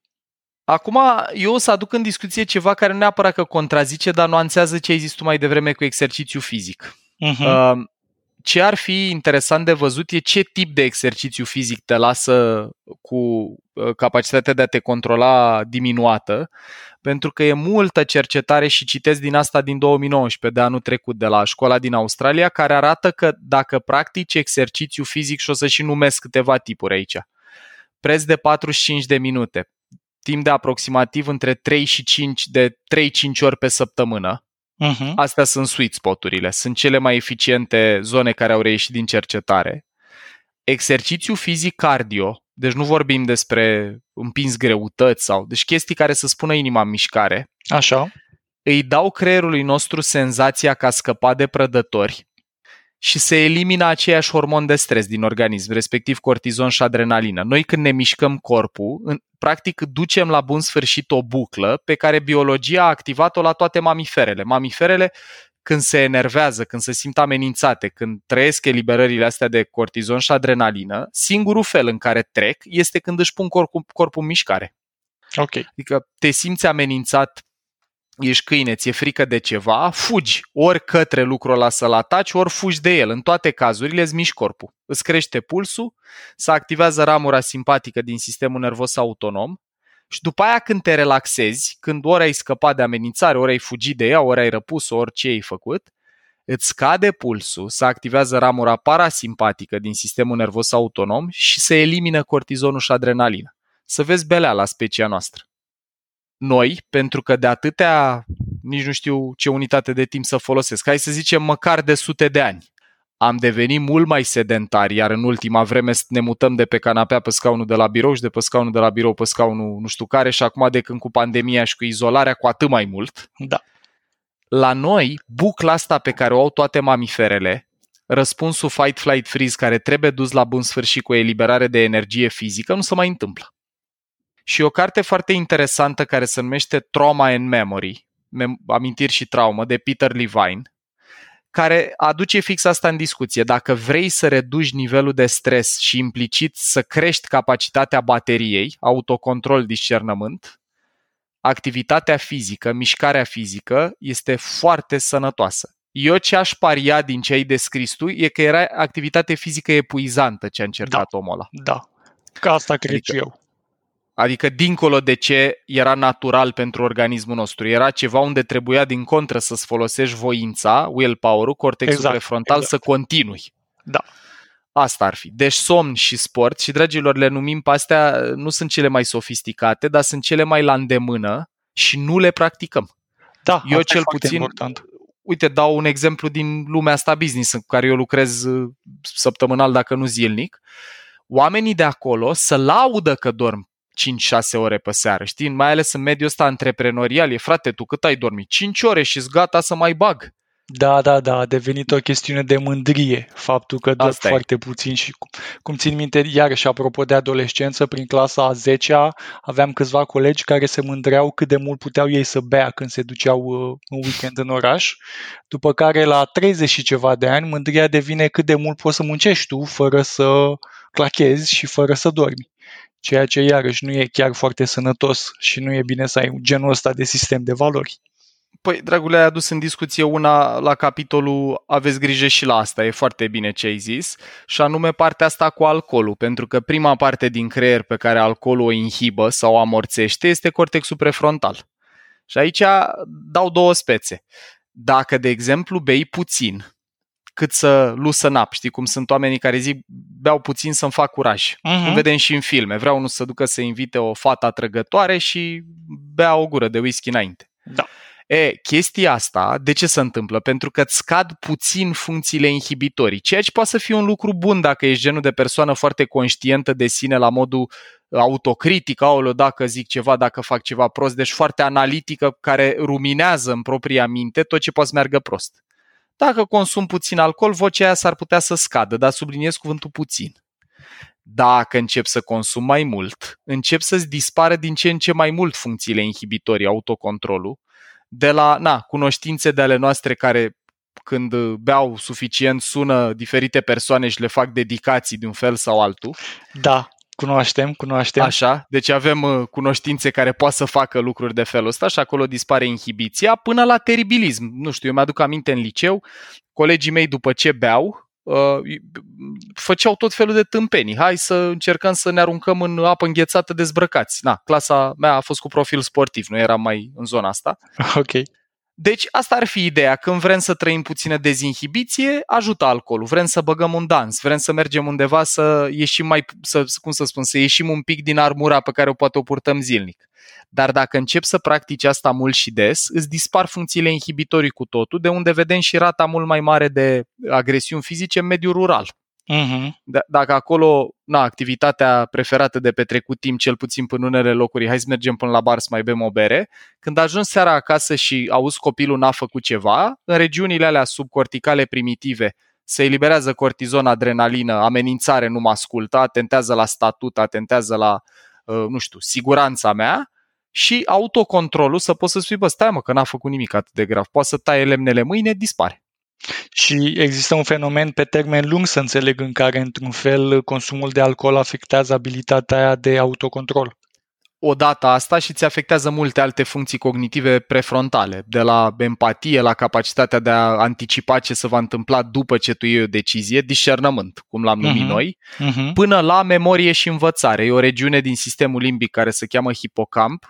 Acum, eu o să aduc în discuție ceva care nu neapărat că contrazice, dar nuanțează ce ai zis tu mai devreme cu exercițiu fizic. Uh-huh. Uh, ce ar fi interesant de văzut e ce tip de exercițiu fizic te lasă cu uh, capacitatea de a te controla diminuată, pentru că e multă cercetare și citesc din asta din 2019, de anul trecut, de la școala din Australia, care arată că dacă practici exercițiu fizic, și o să și numesc câteva tipuri aici, preț de 45 de minute, timp de aproximativ între 3 și 5 de 3-5 ori pe săptămână, Uh-huh. Astea sunt sweet spoturile, sunt cele mai eficiente zone care au reieșit din cercetare. Exercițiu fizic cardio, deci nu vorbim despre împins greutăți sau, deci chestii care să spună inima în mișcare, Așa. îi dau creierului nostru senzația că a scăpat de prădători și se elimină aceiași hormon de stres din organism, respectiv cortizon și adrenalină. Noi când ne mișcăm corpul, în, practic ducem la bun sfârșit o buclă pe care biologia a activat-o la toate mamiferele. Mamiferele când se enervează, când se simt amenințate, când trăiesc eliberările astea de cortizon și adrenalină, singurul fel în care trec este când își pun corpul, corpul în mișcare. Ok. Adică te simți amenințat, ești câine, ți-e frică de ceva, fugi ori către lucrul ăla să-l ataci, ori fugi de el. În toate cazurile îți miști corpul. Îți crește pulsul, se activează ramura simpatică din sistemul nervos autonom și după aia când te relaxezi, când ori ai scăpat de amenințare, ori ai fugit de ea, ori ai răpus orice ai făcut, îți scade pulsul, se activează ramura parasimpatică din sistemul nervos autonom și se elimină cortizonul și adrenalina. Să vezi belea la specia noastră noi, pentru că de atâtea, nici nu știu ce unitate de timp să folosesc, hai să zicem măcar de sute de ani, am devenit mult mai sedentari, iar în ultima vreme ne mutăm de pe canapea pe scaunul de la birou și de pe scaunul de la birou pe scaunul nu știu care și acum de când cu pandemia și cu izolarea cu atât mai mult. Da. La noi, bucla asta pe care o au toate mamiferele, răspunsul fight, flight, freeze care trebuie dus la bun sfârșit cu o eliberare de energie fizică, nu se mai întâmplă și o carte foarte interesantă care se numește Trauma and Memory, Mem- amintiri și traumă, de Peter Levine, care aduce fix asta în discuție. Dacă vrei să reduci nivelul de stres și implicit să crești capacitatea bateriei, autocontrol, discernământ, activitatea fizică, mișcarea fizică este foarte sănătoasă. Eu ce aș paria din ce ai descris tu e că era activitate fizică epuizantă ce a încercat Da. omul ăla. Da. Ca asta cred Adică- și eu. Adică dincolo de ce era natural pentru organismul nostru. Era ceva unde trebuia din contră să-ți folosești voința, willpower-ul, cortexul Exact, prefrontal exact. să continui. Da. Asta ar fi. Deci somn și sport și, dragilor, le numim pe astea, nu sunt cele mai sofisticate, dar sunt cele mai la îndemână și nu le practicăm. Da, Eu asta e cel foarte puțin- important. Uite, dau un exemplu din lumea asta business în care eu lucrez uh, săptămânal, dacă nu zilnic. Oamenii de acolo să laudă că dorm 5-6 ore pe seară, știi? Mai ales în mediul ăsta antreprenorial. E, frate, tu cât ai dormit? 5 ore și gata să mai bag. Da, da, da, a devenit o chestiune de mândrie faptul că dorm Asta e. foarte puțin și cum, cum țin minte, iarăși apropo de adolescență, prin clasa a 10-a aveam câțiva colegi care se mândreau cât de mult puteau ei să bea când se duceau uh, în weekend în oraș, după care la 30 și ceva de ani mândria devine cât de mult poți să muncești tu fără să clachezi și fără să dormi. Ceea ce iarăși nu e chiar foarte sănătos și nu e bine să ai genul ăsta de sistem de valori. Păi, dragule, ai adus în discuție una la capitolul Aveți grijă și la asta, e foarte bine ce ai zis, și anume partea asta cu alcoolul, pentru că prima parte din creier pe care alcoolul o inhibă sau o amorțește este cortexul prefrontal. Și aici dau două spețe. Dacă, de exemplu, bei puțin, cât să lusă up, știi cum sunt oamenii care zic beau puțin să-mi fac curaj. Uh-huh. Cum vedem și în filme. Vreau unul să ducă să invite o fată atrăgătoare și bea o gură de whisky înainte. Da. E, chestia asta, de ce se întâmplă? Pentru că îți scad puțin funcțiile inhibitorii, ceea ce poate să fie un lucru bun dacă ești genul de persoană foarte conștientă de sine la modul autocritic, aoleo, dacă zic ceva, dacă fac ceva prost, deci foarte analitică, care ruminează în propria minte tot ce poate să meargă prost. Dacă consum puțin alcool, vocea aia s-ar putea să scadă, dar subliniez cuvântul puțin. Dacă încep să consum mai mult, încep să-ți dispară din ce în ce mai mult funcțiile inhibitorii, autocontrolul, de la na, cunoștințe de ale noastre care când beau suficient sună diferite persoane și le fac dedicații de un fel sau altul. Da, cunoaștem, cunoaștem. Așa, deci avem uh, cunoștințe care poate să facă lucruri de felul ăsta și acolo dispare inhibiția până la teribilism. Nu știu, eu mi-aduc aminte în liceu, colegii mei după ce beau, uh, făceau tot felul de tâmpenii. Hai să încercăm să ne aruncăm în apă înghețată dezbrăcați. Na, clasa mea a fost cu profil sportiv, nu eram mai în zona asta. Ok. Deci asta ar fi ideea. Când vrem să trăim puțină dezinhibiție, ajută alcoolul. Vrem să băgăm un dans, vrem să mergem undeva să ieșim mai, să, cum să spun, să ieșim un pic din armura pe care o poate o purtăm zilnic. Dar dacă încep să practici asta mult și des, îți dispar funcțiile inhibitorii cu totul, de unde vedem și rata mult mai mare de agresiuni fizice în mediul rural. Uh-huh. D- dacă acolo, na, activitatea preferată de petrecut timp, cel puțin până unele locuri, hai să mergem până la bar să mai bem o bere, când ajungi seara acasă și auzi copilul n-a făcut ceva, în regiunile alea subcorticale primitive se eliberează cortizon, adrenalină, amenințare, nu mă ascultă, atentează la statut, atentează la, uh, nu știu, siguranța mea și autocontrolul să poți să spui, bă, stai mă, că n-a făcut nimic atât de grav, poate să taie lemnele mâine, dispare. Și există un fenomen pe termen lung, să înțeleg, în care, într-un fel, consumul de alcool afectează abilitatea aia de autocontrol. Odată asta și ți afectează multe alte funcții cognitive prefrontale, de la empatie, la capacitatea de a anticipa ce se va întâmpla după ce tu iei o decizie, discernământ, cum l-am numit uh-huh. noi, uh-huh. până la memorie și învățare. E o regiune din sistemul limbic care se cheamă hipocamp,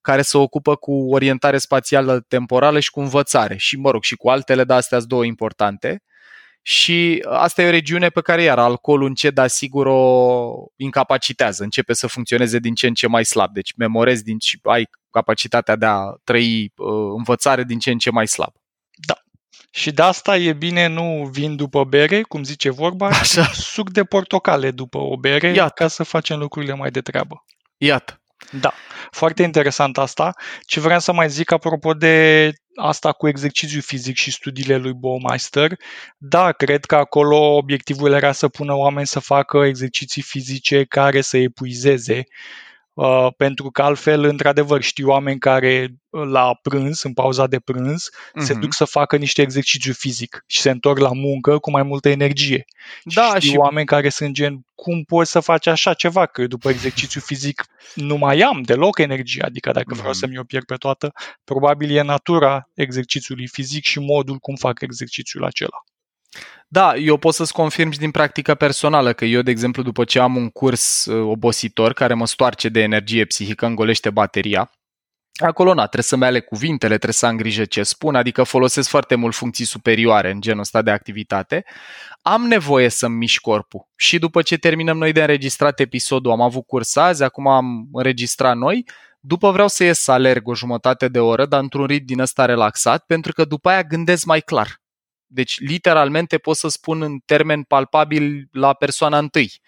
care se ocupă cu orientare spațială temporală și cu învățare și, mă rog, și cu altele, dar astea sunt două importante. Și asta e o regiune pe care, iar alcoolul încet, dar sigur o incapacitează, începe să funcționeze din ce în ce mai slab. Deci memorezi din și ai capacitatea de a trăi uh, învățare din ce în ce mai slab. Da. Și de asta e bine nu vin după bere, cum zice vorba, Așa. suc de portocale după o bere Iată. ca să facem lucrurile mai de treabă. Iată. Da, foarte interesant asta. Ce vreau să mai zic apropo de asta cu exercițiu fizic și studiile lui Baumeister, da, cred că acolo obiectivul era să pună oameni să facă exerciții fizice care să epuizeze Uh, pentru că altfel, într-adevăr, știu oameni care uh, la prânz, în pauza de prânz, uh-huh. se Mhm. duc să facă niște exercițiu fizic și se întorc la muncă cu mai multă energie. Da, și știu și- oameni care sunt gen, cum poți să faci așa ceva? Că după exercițiu fizic nu mai am deloc energie, adică dacă vreau Mhm. să-mi o pierd pe toată, probabil e natura exercițiului fizic și modul cum fac exercițiul acela. Da, eu pot să-ți confirm și din practică personală că eu, de exemplu, după ce am un curs uh, obositor care mă stoarce de energie psihică, îngolește bateria, acolo na, trebuie să-mi ale cuvintele, trebuie să am grijă ce spun, adică folosesc foarte mult funcții superioare în genul ăsta de activitate, am nevoie să-mi mișc corpul. Și după ce terminăm noi de înregistrat episodul, am avut curs azi, acum am înregistrat noi, după vreau să ies să alerg o jumătate de oră, dar într-un ritm din ăsta relaxat, pentru că după aia gândesc mai clar. Deci, literalmente pot să spun în termen palpabil la persoana întâi.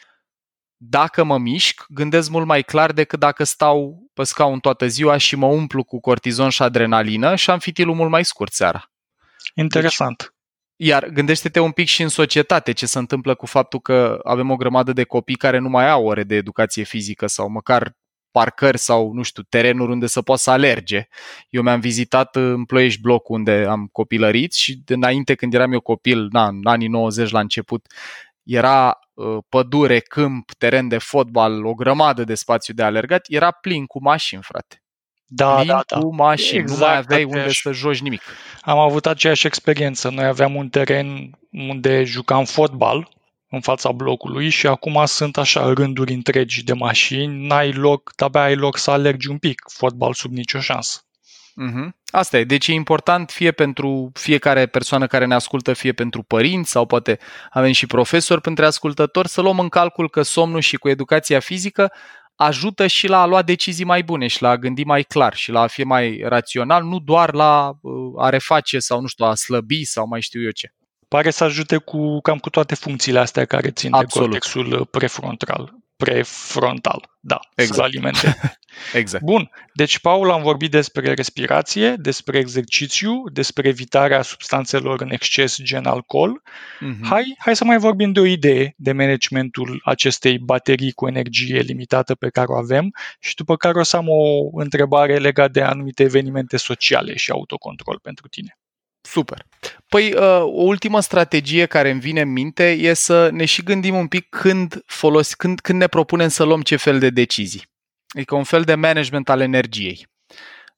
Dacă mă mișc, gândesc mult mai clar decât dacă stau pe scaun toată ziua și mă umplu cu cortizon și adrenalină și am fitilul mult mai scurt seara. Interesant. Iar gândește-te un pic și în societate ce se întâmplă cu faptul că avem o grămadă de copii care nu mai au ore de educație fizică sau măcar parcări sau, nu știu, terenuri unde să poată să alerge. Eu mi-am vizitat uh, în Ploiești blocul unde am copilărit și de înainte când eram eu copil, na, în anii 90 la început, era uh, pădure, câmp, teren de fotbal, o grămadă de spațiu de alergat, era plin cu mașini, frate. Da, Plin da, da. cu mașini, Exact nu mai aveai aceeași. unde să joci nimic. Am avut aceeași experiență. Noi aveam un teren unde jucam fotbal în fața blocului și acum sunt așa rânduri întregi de mașini, n-ai loc, abia ai loc să alergi un pic, fotbal sub nicio șansă. Mhm. Asta e. Deci e important fie pentru fiecare persoană care ne ascultă, fie pentru părinți sau poate avem și profesori printre ascultători, să luăm în calcul că somnul și cu educația fizică ajută și la a lua decizii mai bune și la a gândi mai clar și la a fi mai rațional, nu doar la uh, a reface sau, nu știu, a slăbi sau mai știu eu ce. Pare să ajute cu cam cu toate funcțiile astea care țin Absolut. de cortexul prefrontal. Prefrontal, da, Exact. să alimente. Exact. Bun, deci Paul am vorbit despre respirație, despre exercițiu, despre evitarea substanțelor în exces gen alcool. Mhm. Hai, hai să mai vorbim de o idee de managementul acestei baterii cu energie limitată pe care o avem și după care o să am o întrebare legată de anumite evenimente sociale și autocontrol pentru tine. Super. Păi, uh, o ultimă strategie care îmi vine în minte e să ne și gândim un pic când, folos, când, când ne propunem să luăm ce fel de decizii. Adică un fel de management al energiei.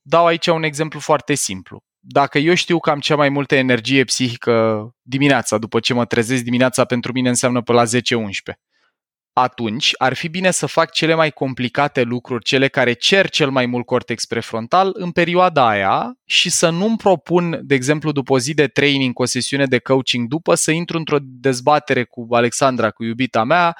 Dau aici un exemplu foarte simplu. Dacă eu știu că am cea mai multă energie psihică dimineața, după ce mă trezesc dimineața, pentru mine înseamnă pe la 10-11 atunci ar fi bine să fac cele mai complicate lucruri, cele care cer cel mai mult cortex prefrontal în perioada aia și să nu-mi propun, de exemplu, după o zi de training, cu o sesiune de coaching după, să intru într-o dezbatere cu Alexandra, cu iubita mea,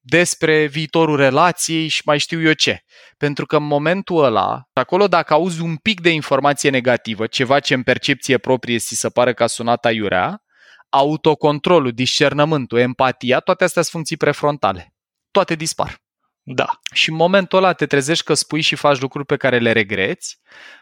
despre viitorul relației și mai știu eu ce. Pentru că în momentul ăla, acolo dacă auzi un pic de informație negativă, ceva ce în percepție proprie ți se pare că a sunat aiurea, autocontrolul, discernământul, empatia, toate astea sunt funcții prefrontale. Toate dispar. Da, Și în momentul ăla te trezești că spui și faci lucruri pe care le regreți,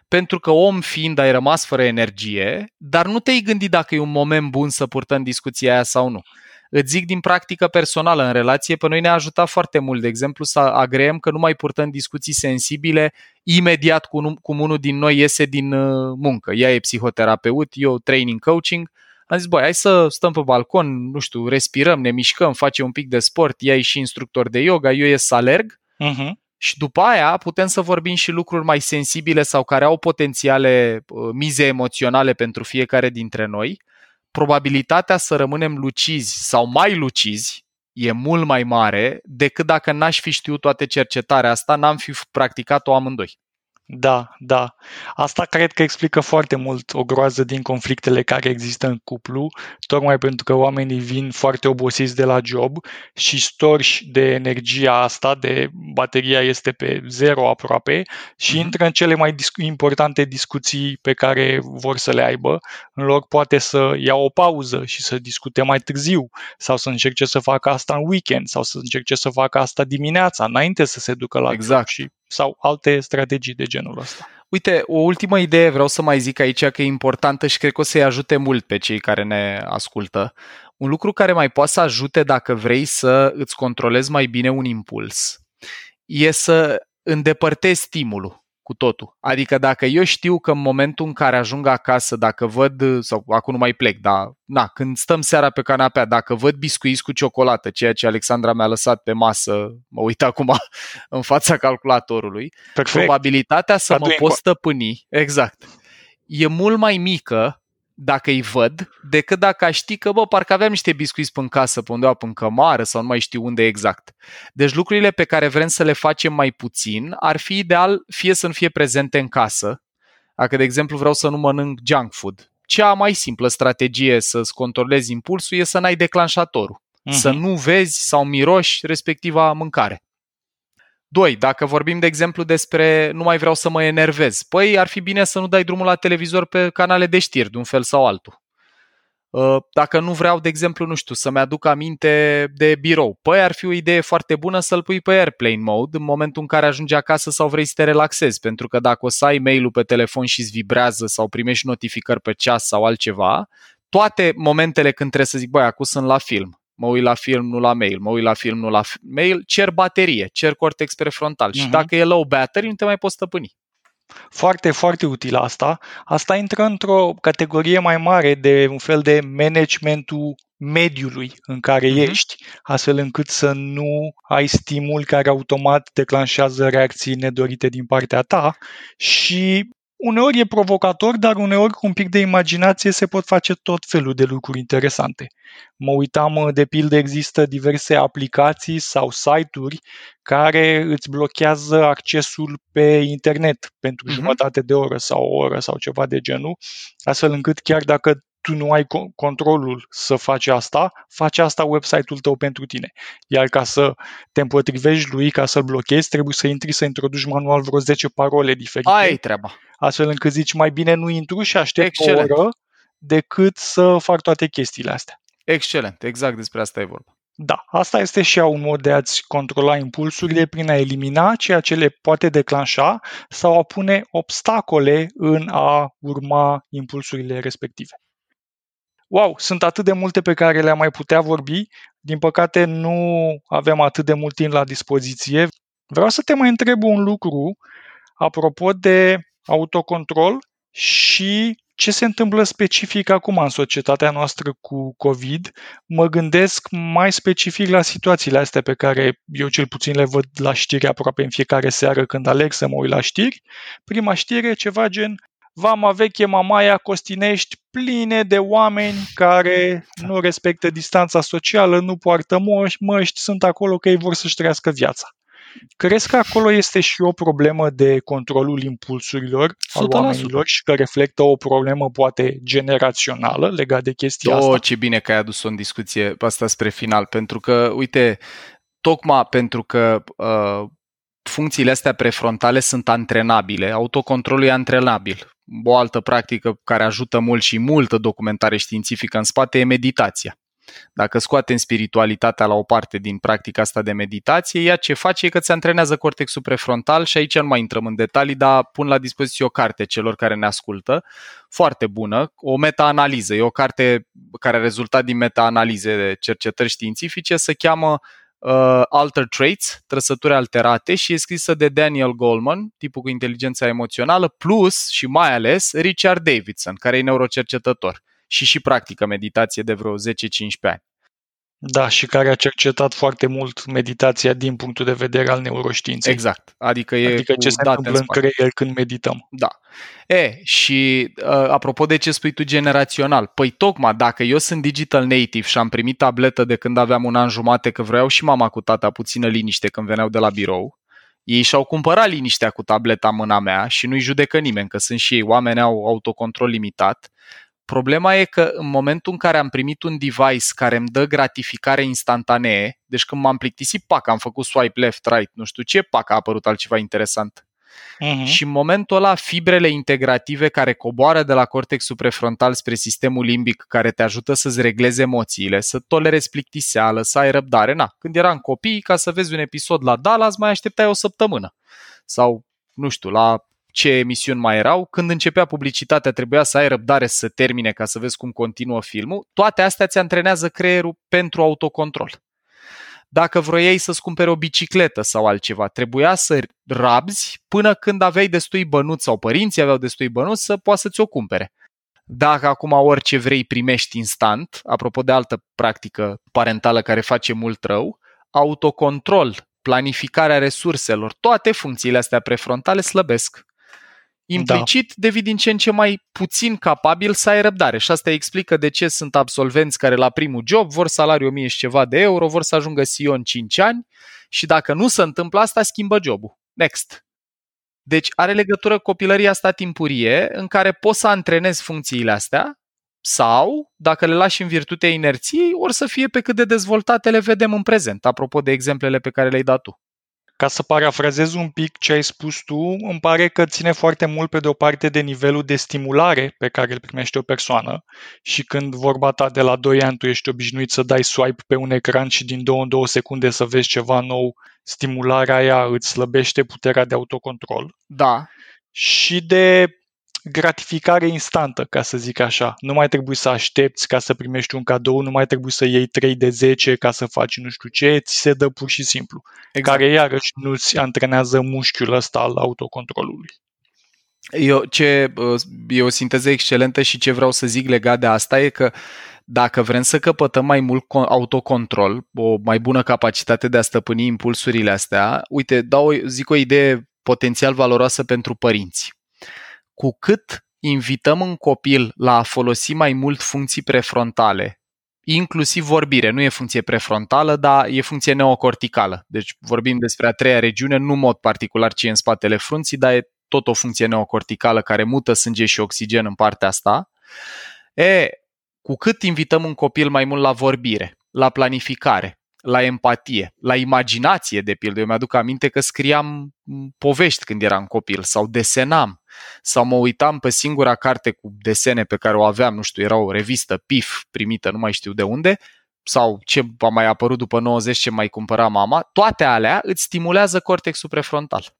pentru că om fiind ai rămas fără energie, dar nu te-ai gândit dacă e un moment bun să purtăm discuția aia sau nu. Îți zic din practică personală în relație, pe noi ne-a ajutat foarte mult, de exemplu, să agreem că nu mai purtăm discuții sensibile imediat cum, cum unul din noi iese din uh, muncă. Ea e psihoterapeut, eu training coaching. Am zis, băi, hai să stăm pe balcon, nu știu, respirăm, ne mișcăm, facem un pic de sport, ea e și instructor de yoga, eu ies să alerg uh-huh. și după aia putem să vorbim și lucruri mai sensibile sau care au potențiale uh, mize emoționale pentru fiecare dintre noi. Probabilitatea să rămânem lucizi sau mai lucizi e mult mai mare decât dacă n-aș fi știut toate cercetarea asta, n-am fi practicat-o amândoi. Da, da. Asta cred că explică foarte mult o groază din conflictele care există în cuplu, tocmai pentru că oamenii vin foarte obosiți de la job și storși de energia asta, de bateria este pe zero aproape și Mhm. intră în cele mai discu- importante discuții pe care vor să le aibă. În loc poate să ia o pauză și să discute mai târziu sau să încerce să facă asta în weekend sau să încerce să facă asta dimineața, înainte să se ducă la job Exact. și sau alte strategii de genul ăsta. Uite, o ultimă idee vreau să mai zic aici că e importantă și cred că o să-i ajute mult pe cei care ne ascultă. Un lucru care mai poate să ajute dacă vrei să îți controlezi mai bine un impuls e să îndepărtezi stimulul cu totul. Adică dacă eu știu că în momentul în care ajung acasă, dacă văd, sau acum nu mai plec, dar na, când stăm seara pe canapea, dacă văd biscuiți cu ciocolată, ceea ce Alexandra mi-a lăsat pe masă, mă uit acum în fața calculatorului, Perfect. probabilitatea să Adu mă în pot co- stăpâni, exact, e mult mai mică dacă îi văd, decât dacă aș ști că, bă, parcă aveam niște biscuiți pe în casă, pe undeva pe în cămară sau nu mai știu unde exact. Deci lucrurile pe care vrem să le facem mai puțin ar fi ideal fie să nu fie prezente în casă, dacă, de exemplu, vreau să nu mănânc junk food. Cea mai simplă strategie să-ți controlezi impulsul e să n-ai declanșatorul. Mhm. Să nu vezi sau miroși respectiva mâncare. Doi, dacă vorbim, de exemplu, despre nu mai vreau să mă enervez, păi ar fi bine să nu dai drumul la televizor pe canale de știri, de un fel sau altul. Uh, Dacă nu vreau, de exemplu, nu știu, să-mi aduc aminte de birou, păi ar fi o idee foarte bună să-l pui pe airplane mode în momentul în care ajungi acasă sau vrei să te relaxezi, pentru că dacă o să ai mail-ul pe telefon și îți vibrează sau primești notificări pe ceas sau altceva, toate momentele când trebuie să zic, băi, acum sunt la film, mă uit la film, nu la mail, mă uit la film, nu la fi- mail, cer baterie, cer cortex prefrontal și Mhm. dacă e low battery, nu te mai poți stăpâni. Foarte, foarte util asta. Asta intră într-o categorie mai mare de un fel de managementul mediului în care uh-huh. ești, astfel încât să nu ai stimul care automat declanșează reacții nedorite din partea ta și uneori e provocator, dar uneori cu un pic de imaginație se pot face tot felul de lucruri interesante. Mă uitam, de pildă, există diverse aplicații sau site-uri care îți blochează accesul pe internet pentru uh-huh. jumătate de oră sau o oră sau ceva de genul, astfel încât chiar dacă tu nu ai controlul să faci asta, face asta website-ul tău pentru tine. Iar ca să te împotrivești lui, ca să-l blochezi, trebuie să intri să introduci manual vreo 10 parole diferite. Ai treaba. Astfel încât zici, mai bine nu intru și aștept Excelent. o oră decât să fac toate chestiile astea. Excelent, exact despre asta e vorba. Da, asta este și un mod de a-ți controla impulsurile prin a elimina ceea ce le poate declanșa sau a pune obstacole în a urma impulsurile respective. Wow, sunt atât de multe pe care le-am mai putea vorbi. Din păcate nu avem atât de mult timp la dispoziție. Vreau să te mai întreb un lucru apropo de autocontrol și ce se întâmplă specific acum în societatea noastră cu COVID. Mă gândesc mai specific la situațiile astea pe care eu cel puțin le văd la știri aproape în fiecare seară când aleg să mă uit la știri. Prima știre e ceva gen Vama veche Mamaia Costinești pline de oameni care nu respectă distanța socială, nu poartă măști, sunt acolo că ei vor să-și trăiască viața. Crezi că acolo este și o problemă de controlul impulsurilor al 100%. oamenilor și că reflectă o problemă poate generațională legat de chestia oh, asta? ce bine că ai adus-o în discuție asta spre final, pentru că, uite, tocmai pentru că uh, funcțiile astea prefrontale sunt antrenabile, autocontrolul e antrenabil. O altă practică care ajută mult și multă documentare științifică în spate e meditația. Dacă scoatem spiritualitatea la o parte din practica asta de meditație, ea ce face e că ți antrenează cortexul prefrontal și aici nu mai intrăm în detalii, dar pun la dispoziție o carte celor care ne ascultă, foarte bună, o meta-analiză. E o carte care a rezultat din meta-analize de cercetări științifice, se cheamă uh, Alter Traits, trăsături alterate și e scrisă de Daniel Goleman, tipul cu inteligența emoțională, plus și mai ales Richard Davidson, care e neurocercetător și și practică meditație de vreo 10-15 ani. Da, și care a cercetat foarte mult meditația din punctul de vedere al neuroștiinței. Exact. Adică e adică ce se întâmplă în, în creier când medităm. Da. E, și uh, apropo de ce spui tu generațional, păi tocmai dacă eu sunt digital native și am primit tabletă de când aveam un an jumate că vreau și mama cu tata puțină liniște când veneau de la birou, ei și-au cumpărat liniștea cu tableta în mâna mea și nu-i judecă nimeni, că sunt și ei oameni, au autocontrol limitat Problema e că în momentul în care am primit un device care îmi dă gratificare instantanee, deci când m-am plictisit, pac, am făcut swipe left, right, nu știu ce, pac, a apărut altceva interesant. Uh-huh. Și în momentul ăla, fibrele integrative care coboară de la cortexul prefrontal spre sistemul limbic, care te ajută să-ți reglezi emoțiile, să tolerezi plictiseală, să ai răbdare. Na, când eram copii, ca să vezi un episod la Dallas, mai așteptai o săptămână. Sau, nu știu, la ce emisiuni mai erau, când începea publicitatea trebuia să ai răbdare să termine ca să vezi cum continuă filmul, toate astea ți antrenează creierul pentru autocontrol. Dacă vroiai să-ți cumperi o bicicletă sau altceva, trebuia să rabzi până când aveai destui bănuți sau părinții aveau destui bănuți să poată să-ți o cumpere. Dacă acum orice vrei primești instant, apropo de altă practică parentală care face mult rău, autocontrol, planificarea resurselor, toate funcțiile astea prefrontale slăbesc. Implicit da. devii din ce în ce mai puțin capabil să ai răbdare și asta explică de ce sunt absolvenți care la primul job vor salariu 1000 și ceva de euro, vor să ajungă CEO în 5 ani și dacă nu se întâmplă asta, schimbă jobul. Next. Deci are legătură copilăria asta timpurie în care poți să antrenezi funcțiile astea sau, dacă le lași în virtutea inerției, or să fie pe cât de dezvoltate le vedem în prezent, apropo de exemplele pe care le-ai dat tu. Ca să parafrazez un pic ce ai spus tu, îmi pare că ține foarte mult pe de o parte de nivelul de stimulare pe care îl primește o persoană și când vorba ta de la 2 ani tu ești obișnuit să dai swipe pe un ecran și din 2 în 2 secunde să vezi ceva nou, stimularea aia îți slăbește puterea de autocontrol. Da. Și de gratificare instantă, ca să zic așa. Nu mai trebuie să aștepți ca să primești un cadou, nu mai trebuie să iei 3 de 10 ca să faci nu știu ce, ți se dă pur și simplu. Exact. Care iarăși nu-ți antrenează mușchiul ăsta al autocontrolului. Eu, ce, e o sinteză excelentă și ce vreau să zic legat de asta e că Dacă vrem să căpătăm mai mult autocontrol, o mai bună capacitate de a stăpâni impulsurile astea, uite, dau, zic o idee potențial valoroasă pentru părinți. Cu cât invităm un copil la a folosi mai mult funcții prefrontale, inclusiv vorbire, nu e funcție prefrontală, dar e funcție neocorticală. Deci vorbim despre a treia regiune, nu în mod particular ce e în spatele frunții, dar e tot o funcție neocorticală care mută sânge și oxigen în partea asta. E, cu cât invităm un copil mai mult la vorbire, la planificare, la empatie, la imaginație, de pildă. Eu mi-aduc aminte că scriam povești când eram copil sau desenam sau mă uitam pe singura carte cu desene pe care o aveam, nu știu, era o revistă PIF primită, nu mai știu de unde, sau ce a mai apărut după 90, ce mai cumpăra mama, toate alea îți stimulează cortexul prefrontal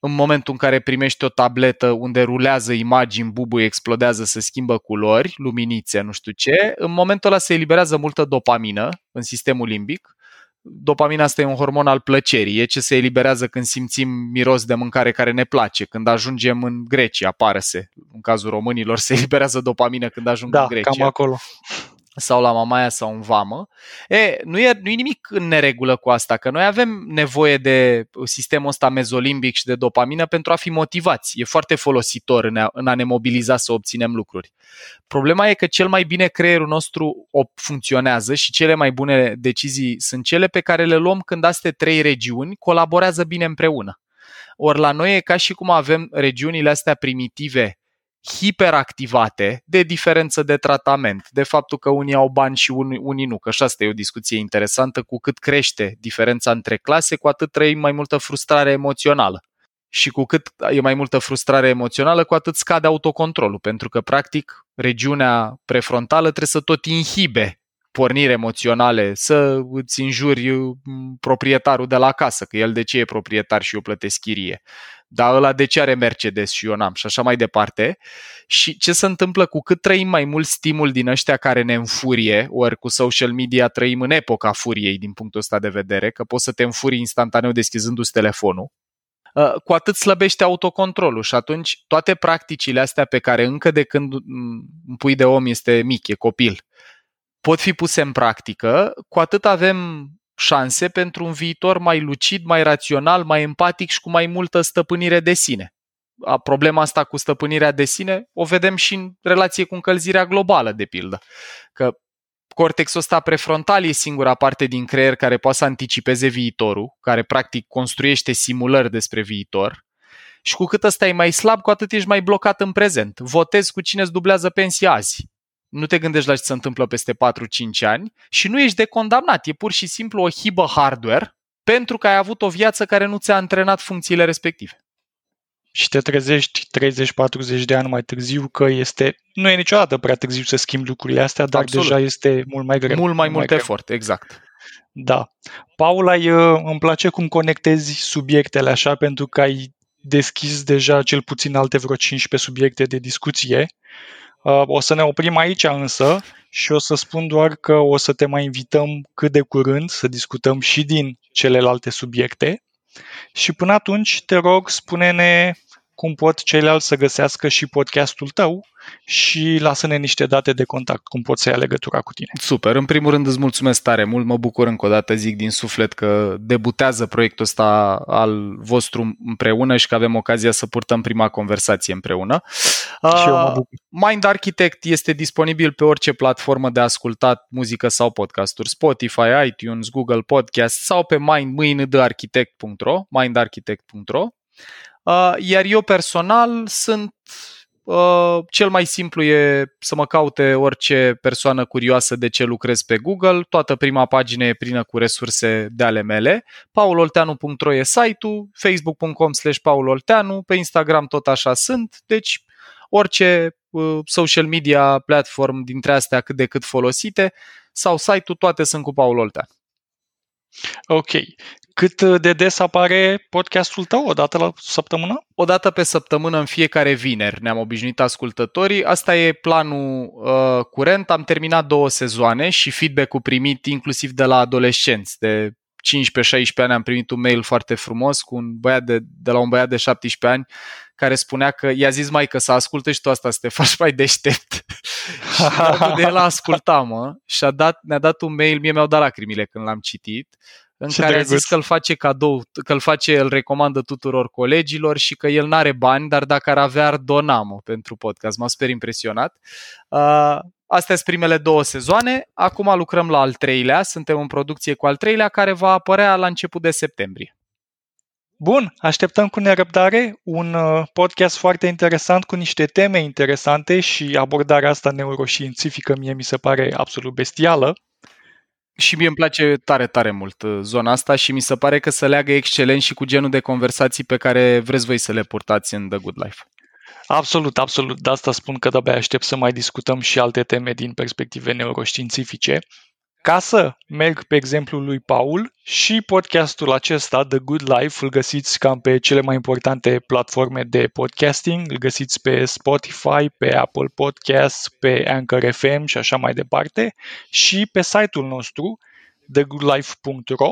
în momentul în care primești o tabletă unde rulează imagini, bubuie, explodează, se schimbă culori, luminițe, nu știu ce, în momentul ăla se eliberează multă dopamină în sistemul limbic. Dopamina asta e un hormon al plăcerii, e ce se eliberează când simțim miros de mâncare care ne place, când ajungem în Grecia, pară-se. În cazul românilor se eliberează dopamină când ajung da, în Grecia. cam acolo sau la mamaia sau în vamă. E, nu, e, nu e nimic în neregulă cu asta, că noi avem nevoie de sistemul ăsta mezolimbic și de dopamină pentru a fi motivați. E foarte folositor în a, în a ne mobiliza să obținem lucruri. Problema e că cel mai bine creierul nostru funcționează și cele mai bune decizii sunt cele pe care le luăm când astea trei regiuni colaborează bine împreună. Ori la noi e ca și cum avem regiunile astea primitive hiperactivate de diferență de tratament, de faptul că unii au bani și unii, unii nu, că și asta e o discuție interesantă, cu cât crește diferența între clase, cu atât trăim mai multă frustrare emoțională. Și cu cât e mai multă frustrare emoțională, cu atât scade autocontrolul, pentru că, practic, regiunea prefrontală trebuie să tot inhibe porniri emoționale, să îți înjuri mm, proprietarul de la casă, că el de ce e proprietar și eu plătesc chirie. Dar ăla de ce are Mercedes și eu n-am? Și așa mai departe. Și ce se întâmplă? Cu cât trăim mai mult stimul din ăștia care ne înfurie, ori cu social media trăim în epoca furiei din punctul ăsta de vedere, că poți să te înfuri instantaneu deschizându-ți telefonul, uh, cu atât slăbește autocontrolul și atunci toate practicile astea pe care încă de când un pui de om este mic, e copil, pot fi puse în practică, cu atât avem șanse pentru un viitor mai lucid, mai rațional, mai empatic și cu mai multă stăpânire de sine. Problema asta cu stăpânirea de sine o vedem și în relație cu încălzirea globală, de pildă. Că cortexul ăsta prefrontal e singura parte din creier care poate să anticipeze viitorul, care practic construiește simulări despre viitor. Și cu cât ăsta e mai slab, cu atât ești mai blocat în prezent. Votezi cu cine îți dublează pensia azi nu te gândești la ce se întâmplă peste 4-5 ani și nu ești decondamnat. E pur și simplu o hibă hardware pentru că ai avut o viață care nu ți-a antrenat funcțiile respective. Și te trezești 30-40 de ani mai târziu că este, nu e niciodată prea târziu să schimbi lucrurile astea, dar Absolut. deja este mult mai greu. Mult mai mult, mult efort, greu. exact. Da. Paula, îmi place cum conectezi subiectele așa pentru că ai deschis deja cel puțin alte vreo 15 subiecte de discuție Uh, o să ne oprim aici însă și o să spun doar că o să te mai invităm cât de curând să discutăm și din celelalte subiecte. Și până atunci, te rog, spune-ne cum pot ceilalți să găsească și podcastul tău și lasă-ne niște date de contact, cum pot să ia legătura cu tine. Super, în primul rând îți mulțumesc tare mult, mă bucur încă o dată, zic din suflet că debutează proiectul ăsta al vostru împreună și că avem ocazia să purtăm prima conversație împreună. Și eu mă bucur. Mind Architect este disponibil pe orice platformă de ascultat muzică sau podcasturi, Spotify, iTunes, Google Podcast sau pe mind.architect.ro, mindarchitect.ro Uh, iar eu personal sunt Uh, cel mai simplu e să mă caute orice persoană curioasă de ce lucrez pe Google. Toată prima pagină e plină cu resurse de ale mele. paulolteanu.ro e site-ul, facebook.com slash paulolteanu, pe Instagram tot așa sunt, deci orice uh, social media platform dintre astea cât de cât folosite sau site-ul, toate sunt cu Paul Olteanu. Ok. Cât de des apare podcastul tău? O dată la săptămână? O dată pe săptămână în fiecare vineri ne-am obișnuit ascultătorii. Asta e planul uh, curent. Am terminat două sezoane și feedback-ul primit inclusiv de la adolescenți, de 15-16 ani am primit un mail foarte frumos cu un băiat de, de la un băiat de 17 ani care spunea că i-a zis mai că să asculte și tu asta să te faci mai deștept. și de el asculta, mă, și a dat, ne-a dat un mail, mie mi-au dat lacrimile când l-am citit, în Ce care drăguț. a zis că îl face cadou, că îl face, îl recomandă tuturor colegilor și că el n-are bani, dar dacă ar avea, ar dona mă, pentru podcast. M-a super impresionat. Uh, Astea sunt primele două sezoane. Acum lucrăm la al treilea. Suntem în producție cu al treilea, care va apărea la început de septembrie. Bun, așteptăm cu nerăbdare un uh, podcast foarte interesant cu niște teme interesante și abordarea asta neuroștiințifică mie mi se pare absolut bestială. Și mie îmi place tare, tare mult uh, zona asta și mi se pare că se leagă excelent și cu genul de conversații pe care vreți voi să le purtați în The Good Life. Absolut, absolut. De asta spun că de-abia aștept să mai discutăm și alte teme din perspective neuroștiințifice. Ca să merg pe exemplul lui Paul și podcastul acesta, The Good Life, îl găsiți cam pe cele mai importante platforme de podcasting, îl găsiți pe Spotify, pe Apple Podcasts, pe Anchor FM și așa mai departe. Și pe site-ul nostru thegoodlife.ro.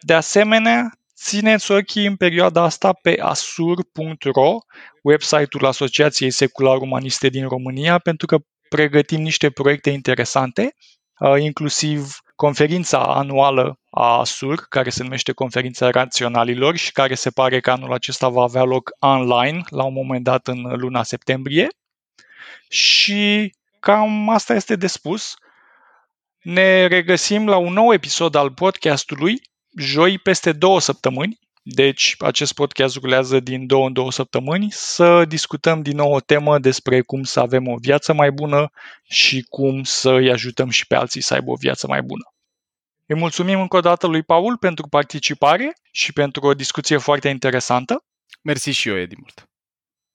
De asemenea, Țineți ochii în perioada asta pe asur.ro, website-ul Asociației Secular Umaniste din România, pentru că pregătim niște proiecte interesante, uh, inclusiv conferința anuală a ASUR, care se numește Conferința Raționalilor și care se pare că anul acesta va avea loc online la un moment dat în luna septembrie. Și cam asta este de spus. Ne regăsim la un nou episod al podcastului joi peste două săptămâni, deci acest podcast rulează din două în două săptămâni, să discutăm din nou o temă despre cum să avem o viață mai bună și cum să îi ajutăm și pe alții să aibă o viață mai bună. Îi mulțumim încă o dată lui Paul pentru participare și pentru o discuție foarte interesantă. Mersi și eu, Edi, mult.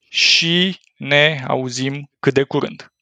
Și ne auzim cât de curând.